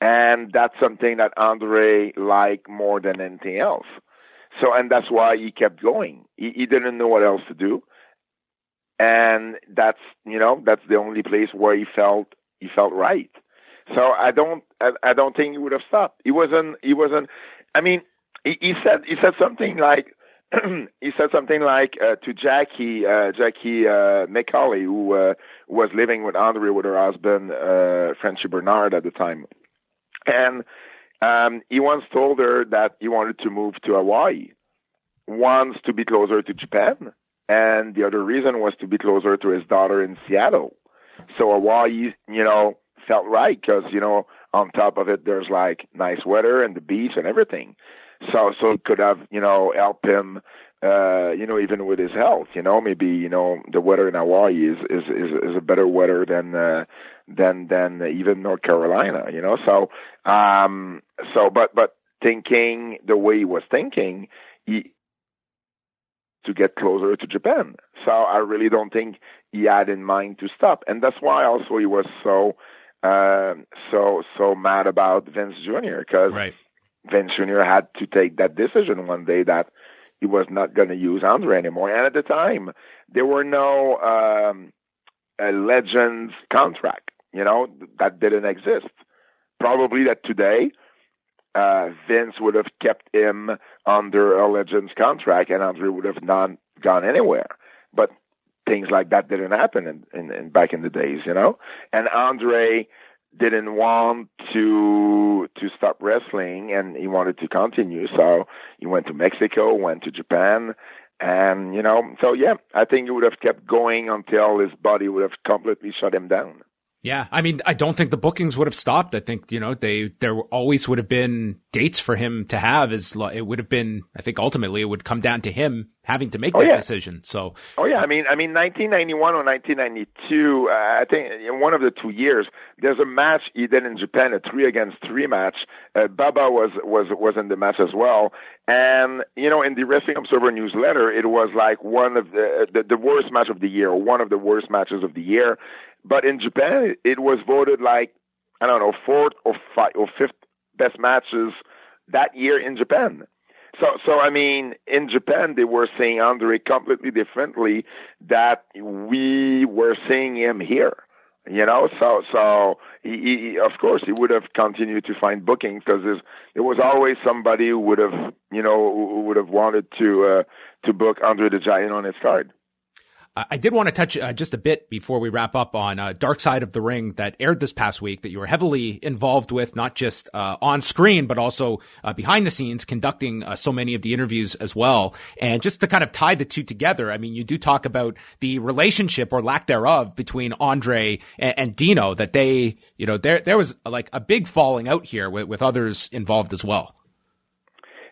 [SPEAKER 2] And that's something that Andre liked more than anything else. So, and that's why he kept going. He, he didn't know what else to do. And that's, you know, that's the only place where he felt, he felt right. So I don't, I, I don't think he would have stopped. He wasn't, he wasn't, I mean, he, he said, he said something like, he said something like uh, to Jackie, uh, Jackie uh, McCauley, who uh, was living with Andre with her husband, uh, Frenchy Bernard at the time, and um, he once told her that he wanted to move to Hawaii, once to be closer to Japan, and the other reason was to be closer to his daughter in Seattle. So Hawaii, you know, felt right because you know on top of it there's like nice weather and the beach and everything. So so it could have you know helped him uh, you know, even with his health, you know, maybe, you know, the weather in Hawaii is, is, is, is a better weather than, uh, than, than even North Carolina, you know, so, um, so, but, but thinking the way he was thinking, he, to get closer to Japan. So I really don't think he had in mind to stop. And that's why also he was so, uh, so, so mad about Vince Jr. because
[SPEAKER 1] right.
[SPEAKER 2] Vince Jr. had to take that decision one day that, he was not going to use Andre anymore. And at the time, there were no um, a Legends contract, you know, that didn't exist. Probably that today, uh, Vince would have kept him under a Legends contract, and Andre would have not gone anywhere. But things like that didn't happen in, in, in back in the days, you know. And Andre didn't want to to stop wrestling and he wanted to continue so he went to mexico went to japan and you know so yeah i think he would have kept going until his body would have completely shut him down
[SPEAKER 1] yeah, I mean, I don't think the bookings would have stopped. I think you know they there always would have been dates for him to have. As it would have been, I think ultimately it would come down to him having to make oh, that yeah. decision. So,
[SPEAKER 2] oh yeah, I mean, I mean, 1991 or 1992, uh, I think in one of the two years, there's a match he did in Japan, a three against three match. Uh, Baba was was was in the match as well, and you know, in the Wrestling Observer newsletter, it was like one of the the, the worst match of the year, one of the worst matches of the year. But in Japan, it was voted like I don't know fourth or five or fifth best matches that year in Japan. So, so I mean, in Japan, they were seeing Andre completely differently that we were seeing him here. You know, so so he, he of course he would have continued to find bookings because there was always somebody who would have you know who would have wanted to uh, to book Andre the Giant on his card.
[SPEAKER 1] I did want to touch uh, just a bit before we wrap up on uh, Dark Side of the Ring that aired this past week that you were heavily involved with, not just uh, on screen, but also uh, behind the scenes, conducting uh, so many of the interviews as well. And just to kind of tie the two together, I mean, you do talk about the relationship or lack thereof between Andre and, and Dino, that they, you know, there, there was like a big falling out here with, with others involved as well.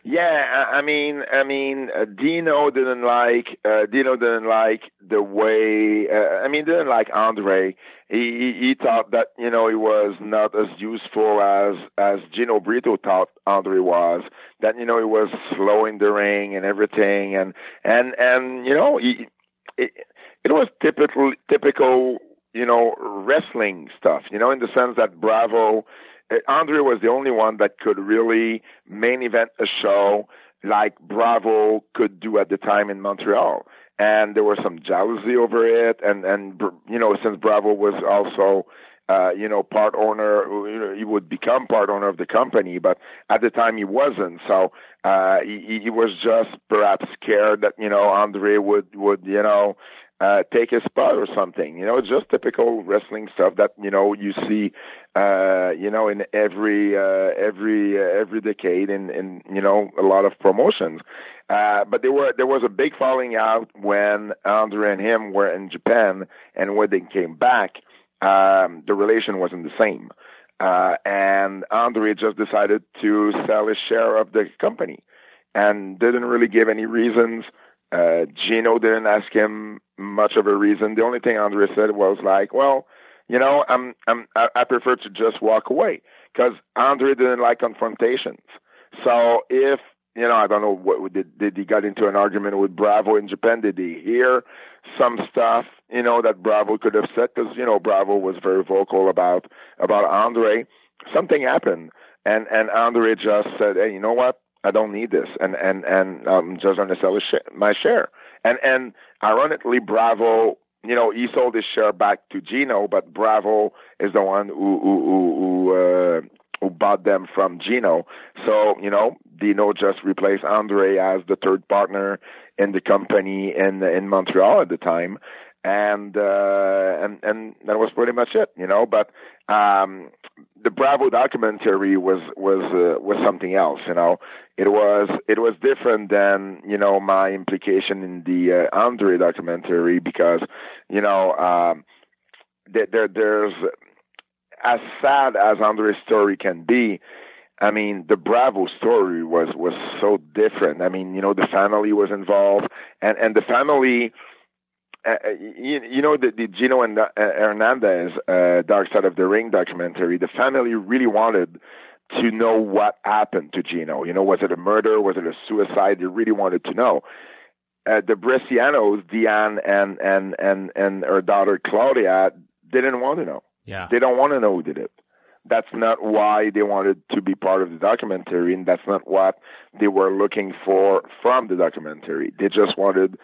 [SPEAKER 2] Yeah, I mean, I mean, uh, Dino didn't like uh, Dino didn't like the way. Uh, I mean, didn't like Andre. He, he he thought that you know he was not as useful as as Gino Brito thought Andre was. That you know he was slow in the ring and everything, and and and you know he it, it was typical typical you know wrestling stuff. You know, in the sense that Bravo Andre was the only one that could really main event a show like Bravo could do at the time in Montreal. And there was some jealousy over it, and and you know since Bravo was also uh, you know, part owner. You know, he would become part owner of the company, but at the time he wasn't. So uh, he, he was just perhaps scared that you know Andre would would you know uh, take a spot or something. You know, it's just typical wrestling stuff that you know you see, uh, you know, in every uh, every uh, every decade in in you know a lot of promotions. Uh, but there were there was a big falling out when Andre and him were in Japan, and when they came back, um, the relation wasn't the same. Uh, and Andre just decided to sell his share of the company, and didn't really give any reasons. Uh, Gino didn't ask him much of a reason. The only thing Andre said was like, "Well, you know, I'm, I'm, I prefer to just walk away because Andre didn't like confrontations. So if you know, I don't know what did did he got into an argument with Bravo in Japan? Did he hear some stuff you know that Bravo could have said? Because you know Bravo was very vocal about about Andre. something happened, and and Andre just said, "Hey, you know what? I don't need this, and and and I'm just to sell my share." And and ironically, Bravo, you know, he sold his share back to Gino, but Bravo is the one who who who, who uh, who bought them from Gino. So, you know, Dino just replaced Andre as the third partner in the company in in Montreal at the time. And uh and and that was pretty much it, you know, but um the Bravo documentary was was uh, was something else, you know. It was it was different than, you know, my implication in the uh, Andre documentary because, you know, um there, there there's as sad as Andre's story can be, I mean, the Bravo story was was so different. I mean, you know, the family was involved, and and the family, uh, uh you, you know, the, the Gino and uh, Hernandez uh, Dark Side of the Ring documentary. The family really wanted to know what happened to Gino. You know, was it a murder? Was it a suicide? They really wanted to know. Uh, the Brescianos, Diane and and and and her daughter Claudia, didn't want to know.
[SPEAKER 1] Yeah.
[SPEAKER 2] They don't want to know who did it. That's not why they wanted to be part of the documentary, and that's not what they were looking for from the documentary. They just wanted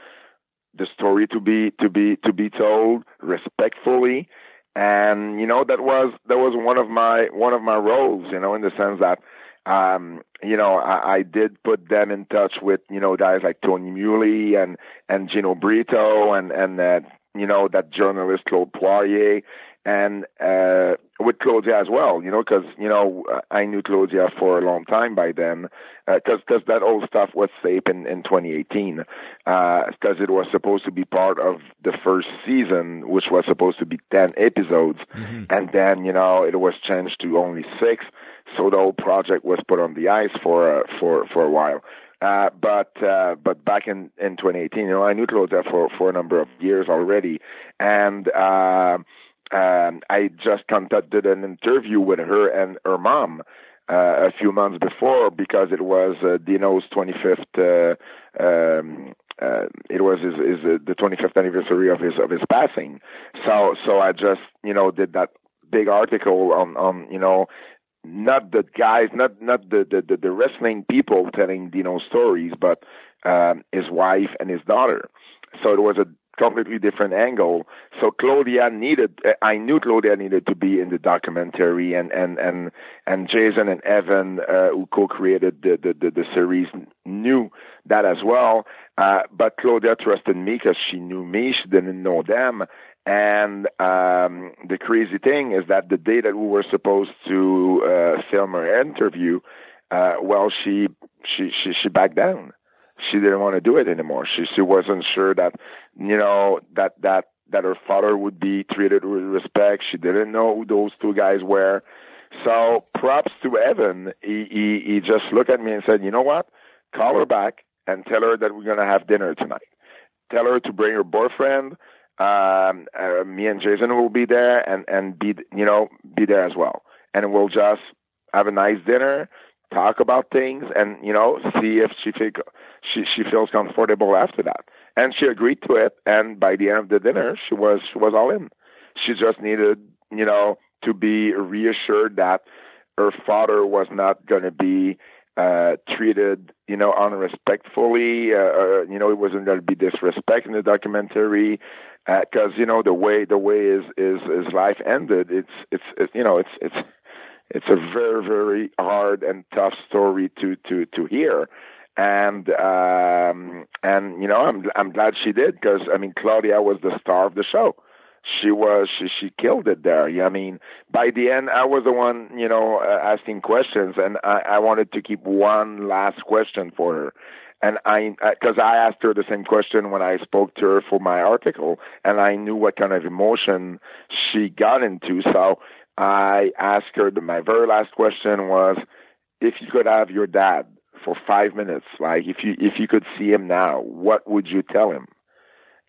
[SPEAKER 2] the story to be to be to be told respectfully, and you know that was that was one of my one of my roles, you know, in the sense that um, you know, I, I did put them in touch with, you know, guys like Tony Muley and, and Gino Brito and, and that, you know, that journalist Claude Poirier and uh, with Claudia as well, you know, because you know I knew Claudia for a long time by then, because uh, because that old stuff was safe in in 2018, because uh, it was supposed to be part of the first season, which was supposed to be 10 episodes, mm-hmm. and then you know it was changed to only six, so the whole project was put on the ice for uh, for for a while. Uh, but uh, but back in, in 2018, you know, I knew Claudia for for a number of years already, and uh, um, I just conducted an interview with her and her mom uh, a few months before because it was uh, Dino's 25th. Uh, um, uh, it was his, his uh, the 25th anniversary of his of his passing. So so I just you know did that big article on on you know not the guys, not not the the, the wrestling people telling Dino stories, but um, his wife and his daughter. So it was a completely different angle. So Claudia needed, I knew Claudia needed to be in the documentary, and and and and Jason and Evan, uh, who co-created the, the the, the series, knew that as well. Uh, but Claudia trusted me because she knew me; she didn't know them. And um, the crazy thing is that the day that we were supposed to uh, film her interview, uh, well, she she she she backed down she didn't want to do it anymore. She she wasn't sure that you know that that that her father would be treated with respect. She didn't know who those two guys were. So props to Evan. He he, he just looked at me and said, "You know what? Call her back and tell her that we're gonna have dinner tonight. Tell her to bring her boyfriend. Um, uh, me and Jason will be there and and be you know be there as well, and we'll just have a nice dinner." talk about things and you know see if she feel, she she feels comfortable after that. And she agreed to it and by the end of the dinner she was she was all in. She just needed you know to be reassured that her father was not going to be uh treated you know unrespectfully uh, uh, you know it wasn't going to be disrespect in the documentary because uh, you know the way the way his his his life ended it's it's, it's you know it's it's it's a very very hard and tough story to to to hear and um and you know i'm i'm glad she did because i mean claudia was the star of the show. She was she she killed it there. I mean by the end i was the one you know uh, asking questions and i i wanted to keep one last question for her. And I, because I, asked her the same question when I spoke to her for my article, and I knew what kind of emotion she got into. So I asked her, my very last question was, if you could have your dad for five minutes, like if you if you could see him now, what would you tell him?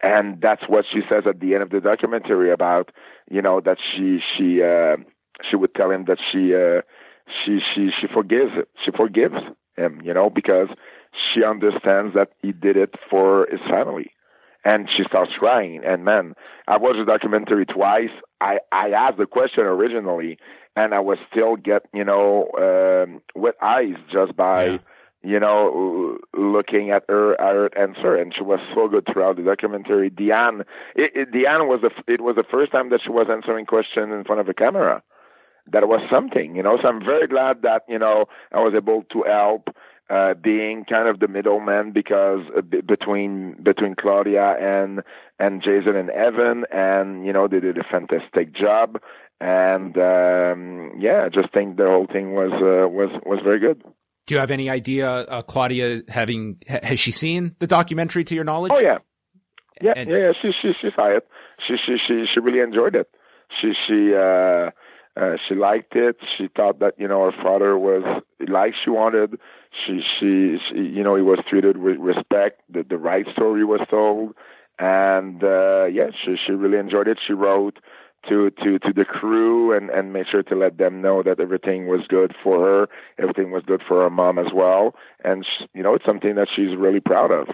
[SPEAKER 2] And that's what she says at the end of the documentary about, you know, that she she uh, she would tell him that she uh, she she she forgives. She forgives him, you know, because she understands that he did it for his family and she starts crying. And man, I watched the documentary twice. I I asked the question originally, and I was still get you know um, wet eyes just by. Yeah you know, looking at her, her answer, and she was so good throughout the documentary. Diane, it, it, Diane was the it was the first time that she was answering questions in front of a camera. That was something, you know. So I'm very glad that you know I was able to help, uh, being kind of the middleman because uh, between between Claudia and and Jason and Evan, and you know they did a fantastic job. And um, yeah, I just think the whole thing was uh, was was very good.
[SPEAKER 1] Do you have any idea, uh, Claudia, having has she seen the documentary to your knowledge?
[SPEAKER 2] Oh yeah, yeah, and, yeah. She she she saw it. She she she she really enjoyed it. She she uh, uh, she liked it. She thought that you know her father was like she wanted. She she, she you know he was treated with respect. The the right story was told, and uh, yeah, she she really enjoyed it. She wrote to to to the crew and and make sure to let them know that everything was good for her everything was good for her mom as well. And she, you know it's something that she's really proud of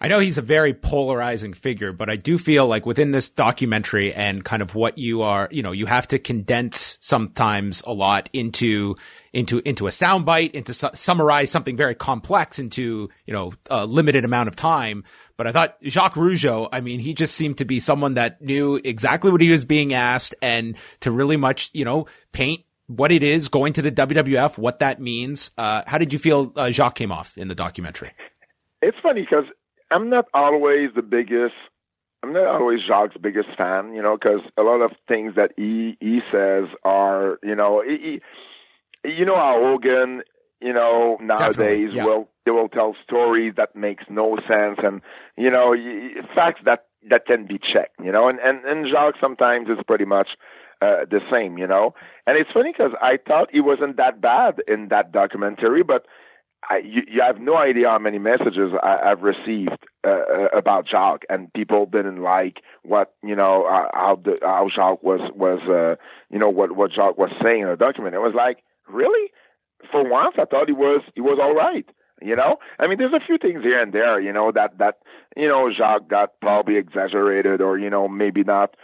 [SPEAKER 1] I know he's a very polarizing figure, but I do feel like within this documentary and kind of what you are, you know, you have to condense sometimes a lot into, into, into a soundbite, into su- summarize something very complex into, you know, a limited amount of time. But I thought Jacques Rougeau, I mean, he just seemed to be someone that knew exactly what he was being asked and to really much, you know, paint what it is going to the WWF, what that means. Uh, how did you feel uh, Jacques came off in the documentary?
[SPEAKER 2] It's funny because I'm not always the biggest. I'm not always Jacques' biggest fan, you know, because a lot of things that he he says are, you know, he, he, you know how Hogan, you know, nowadays yeah. will they will tell stories that makes no sense and you know facts that that can be checked, you know, and and and Jacques sometimes is pretty much uh, the same, you know. And it's funny because I thought he wasn't that bad in that documentary, but I, you, you have no idea how many messages I, I've received uh, uh, about Jacques, and people didn't like what you know uh, how the how Jacques was was uh, you know what what Jacques was saying in the document. It was like really, for once, I thought he was he was all right. You know, I mean, there's a few things here and there, you know, that that you know Jacques got probably exaggerated, or you know maybe not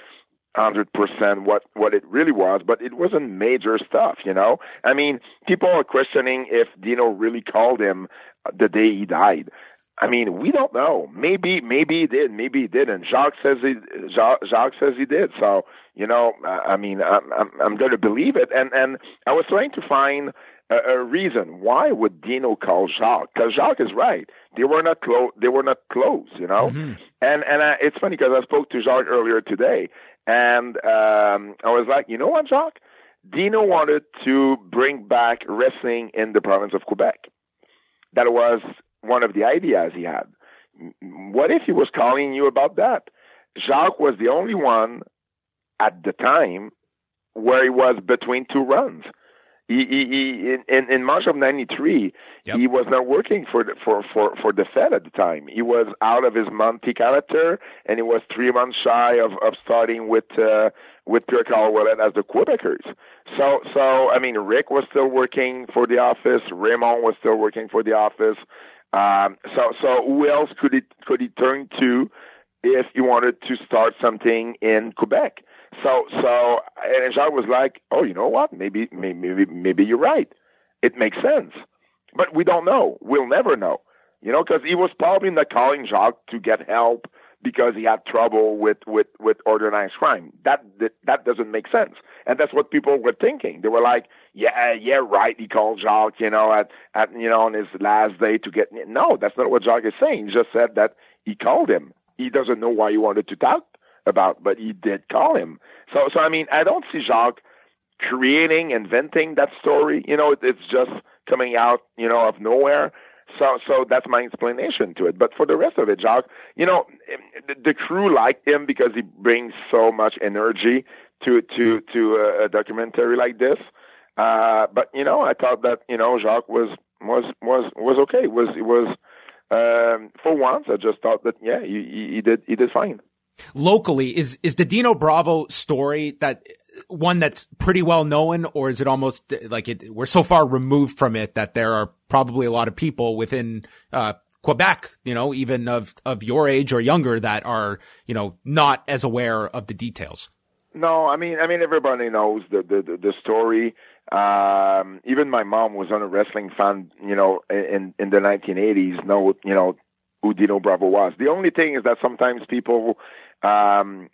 [SPEAKER 2] hundred percent what what it really was, but it wasn't major stuff, you know. I mean, people are questioning if Dino really called him the day he died. I mean, we don't know. Maybe, maybe he did. Maybe he didn't. Jacques says he. Jacques, Jacques says he did. So, you know, I mean, I'm, I'm, I'm going to believe it. And and I was trying to find a, a reason why would Dino call Jacques? Because Jacques is right. They were not close. They were not close. You know. Mm-hmm. And and I, it's funny because I spoke to Jacques earlier today, and um, I was like, you know what, Jacques? Dino wanted to bring back wrestling in the province of Quebec. That was one of the ideas he had. What if he was calling you about that? Jacques was the only one at the time where he was between two runs. He, he, he in, in March of '93, yep. he was not working for the, for for for the Fed at the time. He was out of his Mountie character, and he was three months shy of of starting with uh, with Pierre Carl Ouellet as the Quebecers. So so I mean, Rick was still working for the office. Raymond was still working for the office. Um, so so who else could he could he turn to if he wanted to start something in Quebec? So so and Jacques was like, oh, you know what? Maybe maybe maybe you're right. It makes sense, but we don't know. We'll never know. You know, because he was probably not calling Jacques to get help because he had trouble with with with organized crime. That, that that doesn't make sense, and that's what people were thinking. They were like, "Yeah, yeah, right." He called Jacques, you know, at at you know on his last day to get. No, that's not what Jacques is saying. He just said that he called him. He doesn't know why he wanted to talk about, but he did call him. So, so I mean, I don't see Jacques creating, inventing that story. You know, it's just coming out, you know, of nowhere. So, so that's my explanation to it. But for the rest of it, Jacques, you know, the, the crew liked him because he brings so much energy to to to a, a documentary like this. Uh, but you know, I thought that you know Jacques was was was was okay. Was it was um, for once. I just thought that yeah, he, he did he did fine
[SPEAKER 1] locally is is the Dino Bravo story that one that's pretty well known, or is it almost like it? We're so far removed from it that there are probably a lot of people within uh, Quebec, you know, even of, of your age or younger that are, you know, not as aware of the details.
[SPEAKER 2] No, I mean, I mean, everybody knows the the the, story. Um, even my mom was on a wrestling fan, you know, in in the 1980s. Know, you know, who Dino Bravo was. The only thing is that sometimes people um,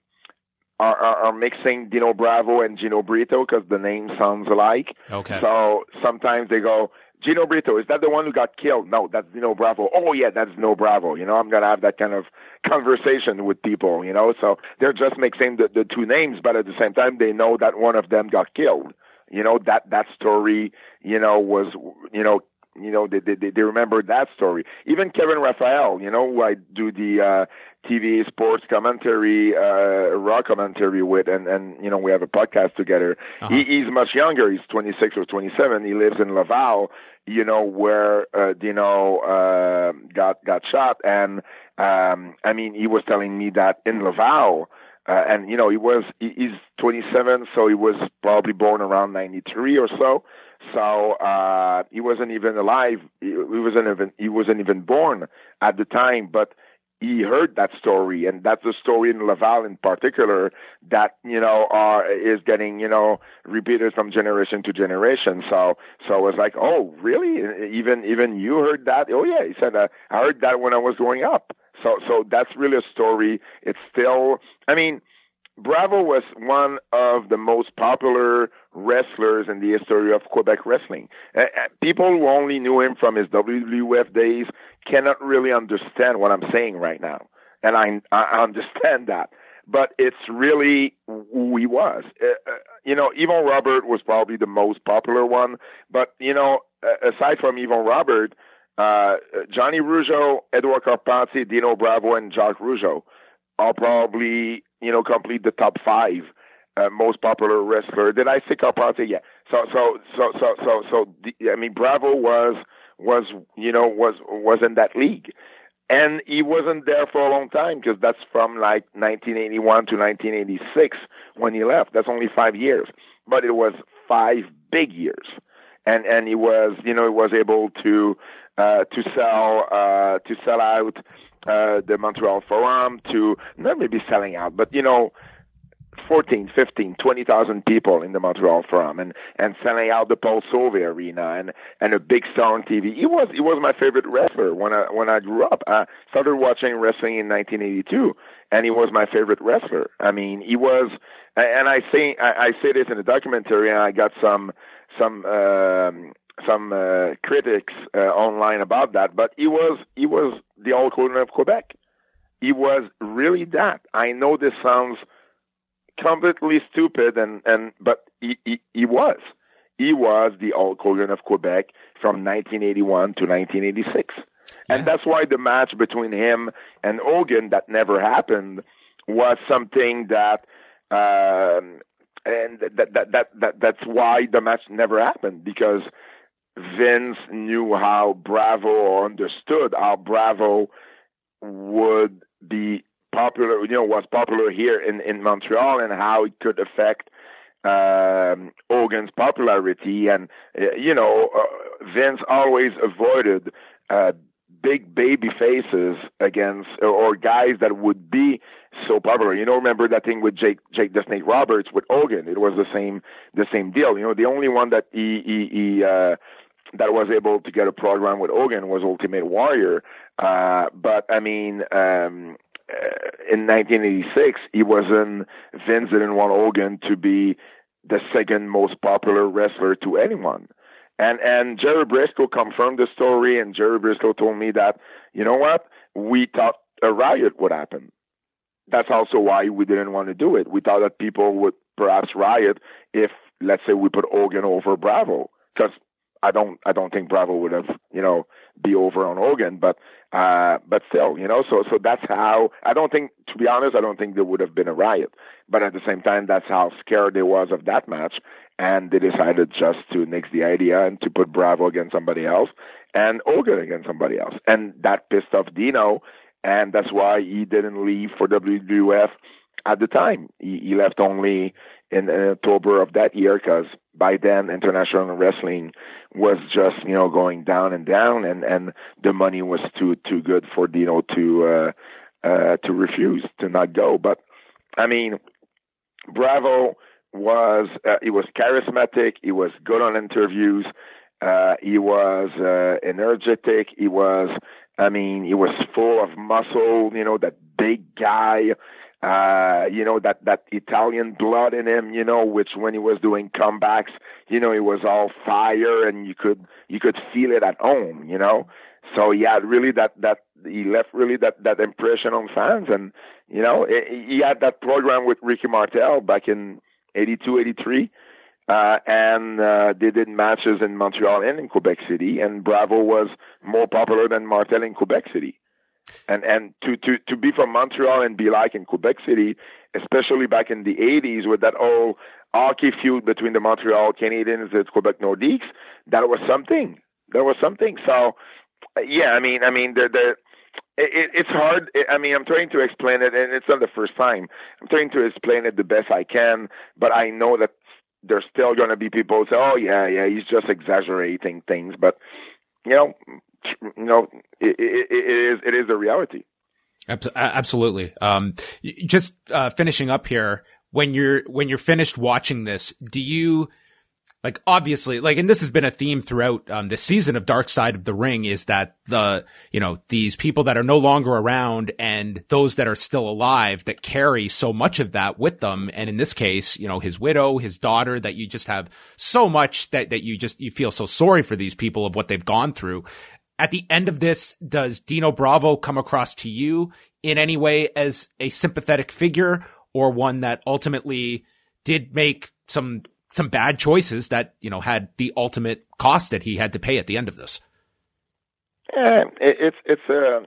[SPEAKER 2] are, are, are mixing Dino Bravo and Gino Brito because the name sounds alike.
[SPEAKER 1] Okay.
[SPEAKER 2] So sometimes they go, Gino Brito, is that the one who got killed? No, that's Dino Bravo. Oh yeah, that's Dino Bravo. You know, I'm gonna have that kind of conversation with people. You know, so they're just mixing the, the two names, but at the same time, they know that one of them got killed. You know that that story, you know, was you know you know they they they remember that story. Even Kevin Raphael, you know, who I do the uh, TV sports commentary, uh, raw commentary with, and and you know we have a podcast together. Uh-huh. He, he's much younger. He's 26 or 27. He lives in Laval, you know, where uh, Dino uh, got got shot, and um, I mean, he was telling me that in Laval. Uh, and you know he was he, he's 27, so he was probably born around 93 or so. So uh, he wasn't even alive. He, wasn't even he wasn't even born at the time. But he heard that story, and that's the story in Laval in particular that you know uh, is getting you know repeated from generation to generation. So so I was like, oh really? Even even you heard that? Oh yeah, he said uh, I heard that when I was growing up. So so that's really a story. It's still, I mean Bravo was one of the most popular wrestlers in the history of Quebec wrestling. Uh, people who only knew him from his WWF days cannot really understand what I'm saying right now, and I, I understand that. But it's really who he was. Uh, uh, you know, Yvon Robert was probably the most popular one, but you know, aside from Yvon Robert, uh, Johnny Rougeau, Edouard Carpentier, Dino Bravo, and Jacques Rougeau are probably you know, complete the top five uh, most popular wrestler. Did I say Carpentier? Yeah. So, so, so, so, so, so, the, I mean, Bravo was, was, you know, was, was in that league. And he wasn't there for a long time because that's from like 1981 to 1986 when he left. That's only five years, but it was five big years. And, and he was, you know, he was able to, uh, to sell, uh, to sell out, uh, the Montreal Forum to not maybe selling out, but you know, 14, 15, 20,000 people in the Montreal Forum and, and selling out the Paul Sauvé Arena and, and a big star on TV. He was, he was my favorite wrestler when I, when I grew up. I started watching wrestling in 1982 and he was my favorite wrestler. I mean, he was, and I say, I, I say this in the documentary and I got some, some, um, some uh, critics uh, online about that, but he was he was the Hulk Hogan of Quebec. He was really that. I know this sounds completely stupid, and and but he he, he was. He was the Hulk Hogan of Quebec from 1981 to 1986. Yeah. And that's why the match between him and Hogan that never happened was something that um, and that, that that that that's why the match never happened because Vince knew how Bravo or understood how Bravo would be popular, you know, was popular here in, in Montreal and how it could affect um, Hogan's popularity. And, uh, you know, uh, Vince always avoided uh, big baby faces against or guys that would be so popular. You know, remember that thing with Jake Jake the Snake Roberts with Hogan? It was the same the same deal. You know, the only one that he he, he uh, that was able to get a program with Hogan was Ultimate Warrior. Uh, but I mean, um, in 1986, he wasn't. Vince didn't want Hogan to be the second most popular wrestler to anyone. And and Jerry Brisco confirmed the story, and Jerry Brisco told me that you know what we thought a riot would happen. That's also why we didn't want to do it. We thought that people would perhaps riot if, let's say, we put Hogan over Bravo, because I don't I don't think Bravo would have you know be over on Hogan, but uh, but still you know so so that's how I don't think to be honest I don't think there would have been a riot, but at the same time that's how scared they was of that match, and they decided just to nix the idea and to put Bravo against somebody else and Hogan against somebody else, and that pissed off Dino, and that's why he didn't leave for WWF at the time. He, he left only in, in October of that year because by then international wrestling was just you know going down and down, and and the money was too too good for Dino to uh, uh, to refuse to not go. But I mean, Bravo was uh, he was charismatic. He was good on interviews. Uh, he was uh, energetic. He was, I mean, he was full of muscle. You know, that big guy. Uh, you know that that Italian blood in him. You know, which when he was doing comebacks, you know, he was all fire, and you could you could feel it at home. You know, so had really that that he left really that that impression on fans, and you know, he had that program with Ricky Martel back in 82, 83. Uh, and uh, they did matches in Montreal and in Quebec City, and Bravo was more popular than Martel in Quebec City. And and to, to, to be from Montreal and be like in Quebec City, especially back in the 80s with that old hockey feud between the Montreal Canadiens and Quebec Nordiques, that was something. That was something. So, yeah, I mean, I mean, the the it, it's hard. I mean, I'm trying to explain it, and it's not the first time. I'm trying to explain it the best I can, but I know that there's still going to be people who say, "Oh, yeah, yeah, he's just exaggerating things." But you know, you know, it, it, it is it is a reality.
[SPEAKER 1] Absolutely. Um, just uh, finishing up here. When you're when you're finished watching this, do you like obviously like and this has been a theme throughout um the season of dark side of the ring is that the you know these people that are no longer around and those that are still alive that carry so much of that with them and in this case you know his widow his daughter that you just have so much that that you just you feel so sorry for these people of what they've gone through at the end of this does Dino Bravo come across to you in any way as a sympathetic figure or one that ultimately did make some some bad choices that you know had the ultimate cost that he had to pay at the end of this.
[SPEAKER 2] Yeah, it, it's it's a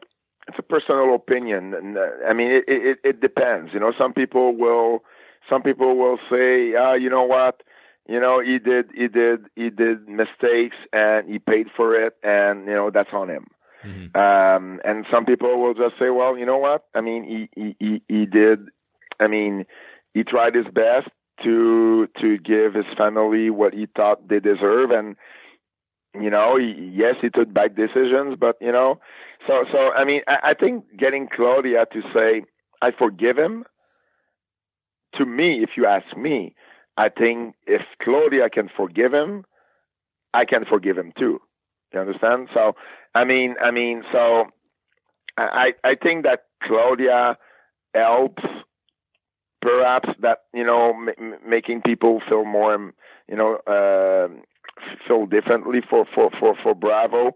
[SPEAKER 2] it's a personal opinion, and uh, I mean it, it it depends. You know, some people will some people will say, ah, you know what, you know he did he did he did mistakes and he paid for it, and you know that's on him. Mm-hmm. Um, and some people will just say, well, you know what? I mean, he he he, he did. I mean, he tried his best to to give his family what he thought they deserve and you know he, yes he took bad decisions but you know so so i mean I, I think getting claudia to say i forgive him to me if you ask me i think if claudia can forgive him i can forgive him too you understand so i mean i mean so i i think that claudia helps perhaps that you know m- making people feel more you know uh, feel differently for for for for Bravo.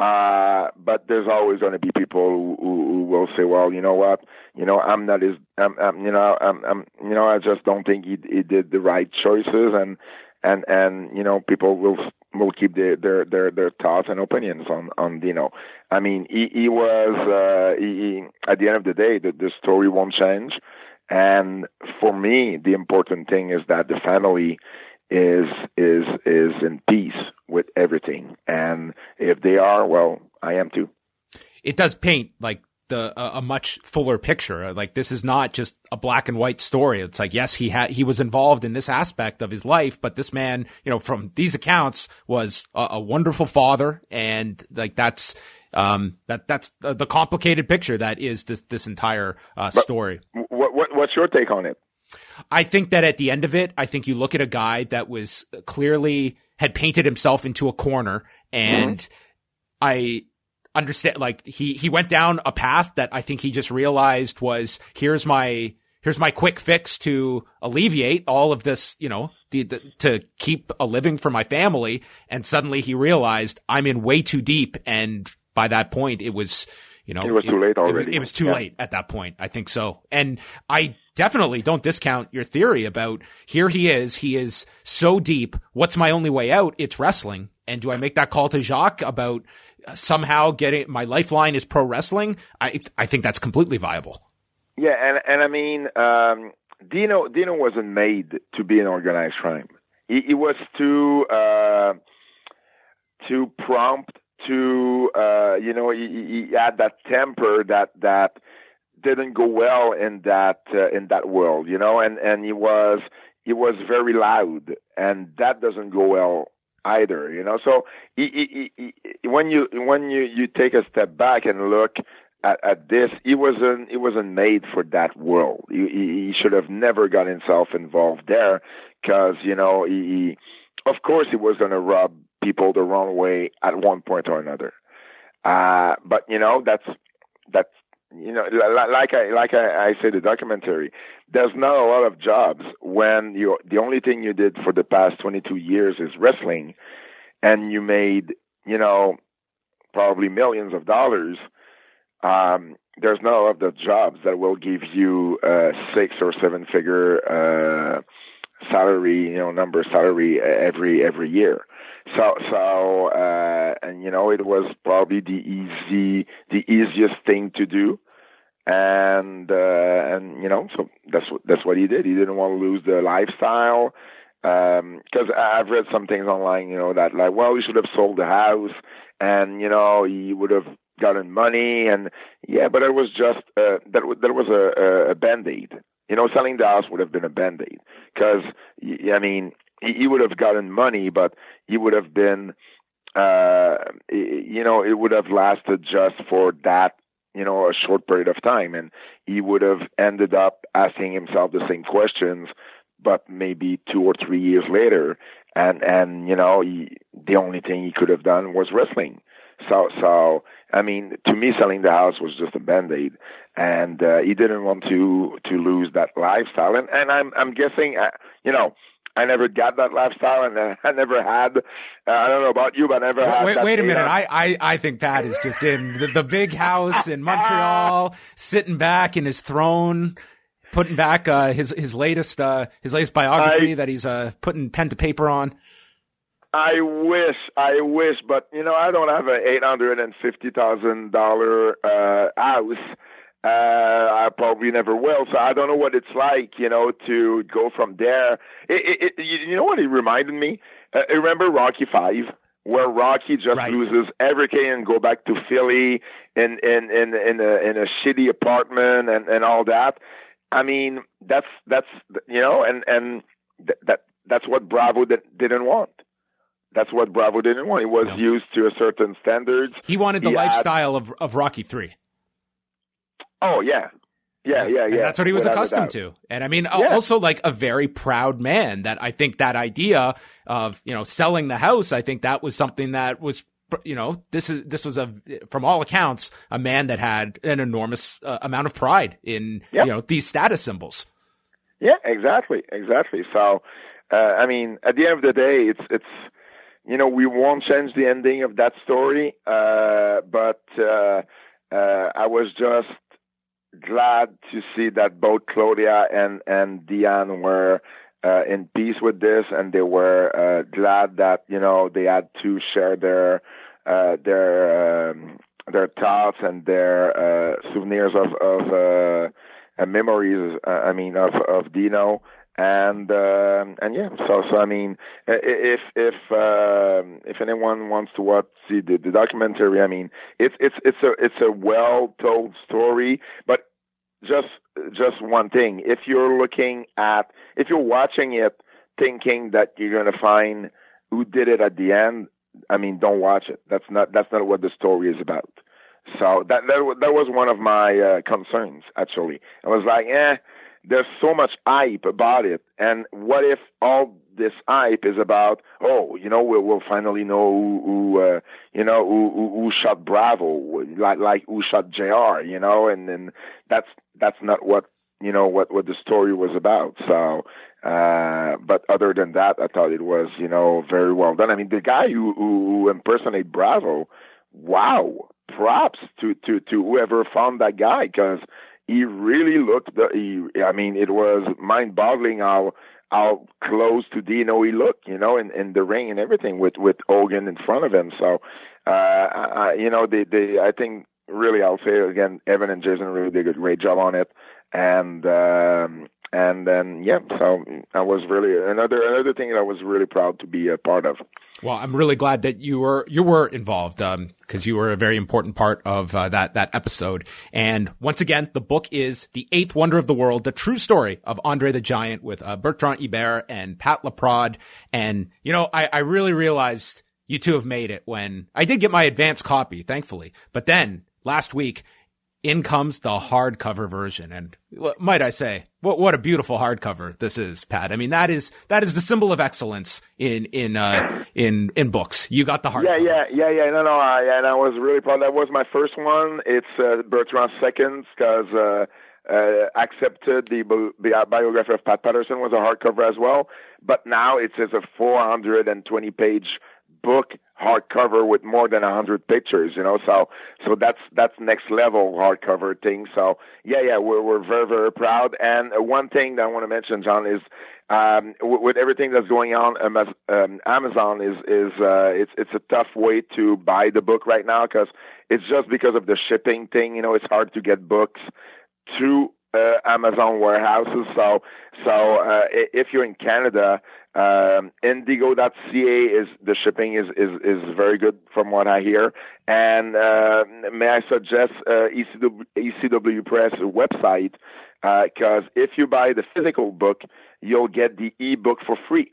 [SPEAKER 2] Uh, but there's always going to be people who, who, will say, well, you know what, you know, I'm not as, I'm, I'm you know, I'm, I'm, you know, I just don't think he, he did the right choices, and and and you know, people will will keep their their their, their thoughts and opinions on on Dino. I mean, he, he was uh, he, at the end of the day, the, the story won't change. And for me, the important thing is that the family is is is in peace with everything. And if they are, well, I am too.
[SPEAKER 1] It does paint like the a, a much fuller picture. Like this is not just a black and white story. It's like yes, he had he was involved in this aspect of his life, but this man, you know, from these accounts, was a, a wonderful father, and like that's um, that that's the, the, complicated picture that is this this entire uh, story.
[SPEAKER 2] What, what what's your take on it?
[SPEAKER 1] I think that at the end of it, I think you look at a guy that was clearly had painted himself into a corner, and mm-hmm. I understand like he he went down a path that I think he just realized was here's my here's my quick fix to alleviate all of this, you know, the, the, to keep a living for my family. And suddenly he realized I'm in way too deep and by that point, it was, you know,
[SPEAKER 2] it was too late already.
[SPEAKER 1] It, it was too yeah. late at that point. I think so. And I definitely don't discount your theory about here he is. He is so deep. What's my only way out? It's wrestling. And do I make that call to Jacques about somehow getting my lifeline is pro wrestling? I, I think that's completely viable.
[SPEAKER 2] Yeah. And, and I mean, um, Dino, Dino wasn't made to be an organized crime. He, he was too, uh, too prompt to uh, you know he, he had that temper that that didn't go well in that uh, in that world you know and and he was he was very loud, and that doesn't go well either. You know, so he, he, he, when you when you you take a step back and look at, at this, he wasn't he wasn't made for that world. He, should have never got himself involved there, because you know he, he of course he was going to rub people the wrong way at one point or another. Uh, but you know that's that's you know like I like I, I say the documentary. There's not a lot of jobs when you the only thing you did for the past 22 years is wrestling, and you made you know probably millions of dollars um, there's not a lot of jobs that will give you a six or seven figure uh, salary, you know, number salary every every year. So so uh, and you know it was probably the easy the easiest thing to do. And uh, and you know so that's what that's what he did. He didn't want to lose the lifestyle because um, I've read some things online, you know, that like, well, he should have sold the house, and you know, he would have gotten money and yeah, but it was just uh, that that was a, a band aid. You know, selling the house would have been a band aid because I mean he, he would have gotten money, but he would have been uh, you know it would have lasted just for that you know a short period of time, and he would have ended up asking himself the same questions, but maybe two or three years later, and and you know he, the only thing he could have done was wrestling so, so I mean, to me, selling the house was just a band aid, and uh, he didn't want to to lose that lifestyle. And and I'm I'm guessing, uh, you know. I never got that lifestyle, and I never had. Uh, I don't know about you, but I never had.
[SPEAKER 1] Wait, wait a minute. I, I, I think Pat is just in the, the big house in Montreal, sitting back in his throne, putting back uh, his his latest uh, his latest biography I, that he's uh, putting pen to paper on.
[SPEAKER 2] I wish, I wish, but you know, I don't have an eight hundred and fifty thousand dollar uh house. Uh I probably never will, so I don't know what it's like, you know, to go from there. It, it, it you know what it reminded me? Uh, remember Rocky Five? where Rocky just right. loses everything and go back to Philly in in in in a in a shitty apartment and and all that. I mean, that's that's you know, and and th- that that's what Bravo didn't want. That's what Bravo didn't want. He was no. used to a certain standards.
[SPEAKER 1] He wanted the he lifestyle had... of of Rocky Three.
[SPEAKER 2] Oh yeah, yeah, yeah, yeah.
[SPEAKER 1] And that's what he was Without accustomed to. And I mean, yeah. also like a very proud man. That I think that idea of you know selling the house. I think that was something that was you know this is this was a from all accounts a man that had an enormous uh, amount of pride in yep. you know these status symbols.
[SPEAKER 2] Yeah, exactly, exactly. So, uh, I mean, at the end of the day, it's it's you know, we won't change the ending of that story, uh, but uh, uh, I was just glad to see that both Claudia and and Diane were uh, in peace with this, and they were uh, glad that you know they had to share their uh, their um, their thoughts and their uh, souvenirs of of uh, memories. Uh, I mean, of of Dino and uh, and yeah, so so I mean, if if uh, if anyone wants to watch see the, the documentary, I mean, it's it's it's a it's a well told story, but just just one thing: if you're looking at if you're watching it thinking that you're gonna find who did it at the end, I mean, don't watch it. That's not that's not what the story is about. So that that that was one of my uh, concerns actually. I was like, eh there's so much hype about it. And what if all this hype is about, oh, you know, we'll, we'll finally know who, who uh, you know, who, who, who shot Bravo, like, like who shot JR, you know, and then that's, that's not what, you know, what, what the story was about. So, uh, but other than that, I thought it was, you know, very well done. I mean, the guy who, who, impersonated Bravo, wow, props to, to, to whoever found that guy because he really looked. The, he, I mean, it was mind-boggling how how close to Dino he looked, you know, in, in the ring and everything with with Hogan in front of him. So, uh, I, you know, they they I think really I'll say again, Evan and Jason really did a great job on it, and um, and then yeah, so I was really another another thing that I was really proud to be a part of.
[SPEAKER 1] Well, I'm really glad that you were you were involved because um, you were a very important part of uh, that that episode. And once again, the book is the Eighth Wonder of the World: The True Story of Andre the Giant with uh, Bertrand Hébert and Pat Laprade. And you know, I, I really realized you two have made it when I did get my advance copy, thankfully. But then last week in comes the hardcover version. And might I say, what, what a beautiful hardcover this is, Pat. I mean, that is, that is the symbol of excellence in, in, uh, in, in books. You got the hardcover.
[SPEAKER 2] Yeah, yeah, yeah, yeah. No, no, I, and I was really proud. That was my first one. It's, uh, Bertrand's second because, uh, uh, accepted the, the biography of Pat Patterson was a hardcover as well, but now it's as a 420 page book hardcover with more than a hundred pictures, you know. So so that's that's next level hardcover thing. So yeah, yeah, we're we're very very proud. And one thing that I want to mention, John, is um, w- with everything that's going on, um, Amazon is is uh, it's it's a tough way to buy the book right now because it's just because of the shipping thing. You know, it's hard to get books to uh, Amazon warehouses. So, so uh, if you're in Canada, um, Indigo.ca is the shipping is, is is very good from what I hear. And uh, may I suggest uh, ECW, ECW Press website because uh, if you buy the physical book, you'll get the ebook for free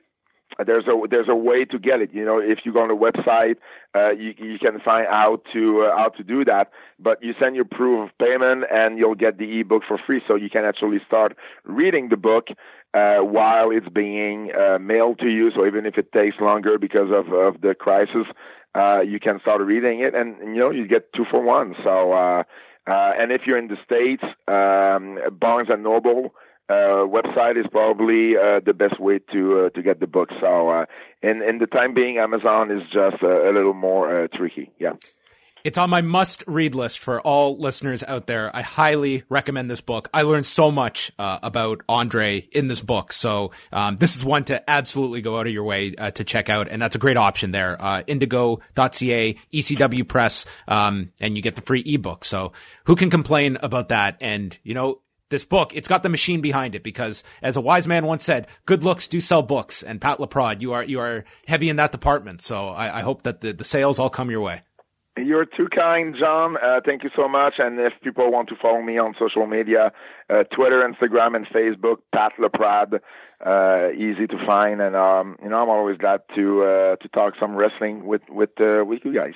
[SPEAKER 2] there's a there's a way to get it. You know, if you go on the website, uh, you you can find out to uh, how to do that. But you send your proof of payment, and you'll get the ebook for free, so you can actually start reading the book uh, while it's being uh, mailed to you. So even if it takes longer because of of the crisis, uh, you can start reading it, and you know you get two for one. So. Uh, uh, and if you're in the states, um, Barnes and Noble uh, website is probably uh, the best way to uh, to get the book. So, uh, in the time being, Amazon is just a, a little more uh, tricky. Yeah.
[SPEAKER 1] It's on my must read list for all listeners out there. I highly recommend this book. I learned so much uh, about Andre in this book. So, um, this is one to absolutely go out of your way uh, to check out. And that's a great option there. Uh, indigo.ca, ECW Press, um, and you get the free ebook. So who can complain about that? And, you know, this book, it's got the machine behind it because as a wise man once said, good looks do sell books. And Pat Laprade, you are, you are heavy in that department. So I, I hope that the, the sales all come your way.
[SPEAKER 2] You're too kind, John. Uh, thank you so much. And if people want to follow me on social media, uh, Twitter, Instagram, and Facebook, Pat Laprade, uh, easy to find. And um, you know, I'm always glad to uh, to talk some wrestling with with uh, with you guys.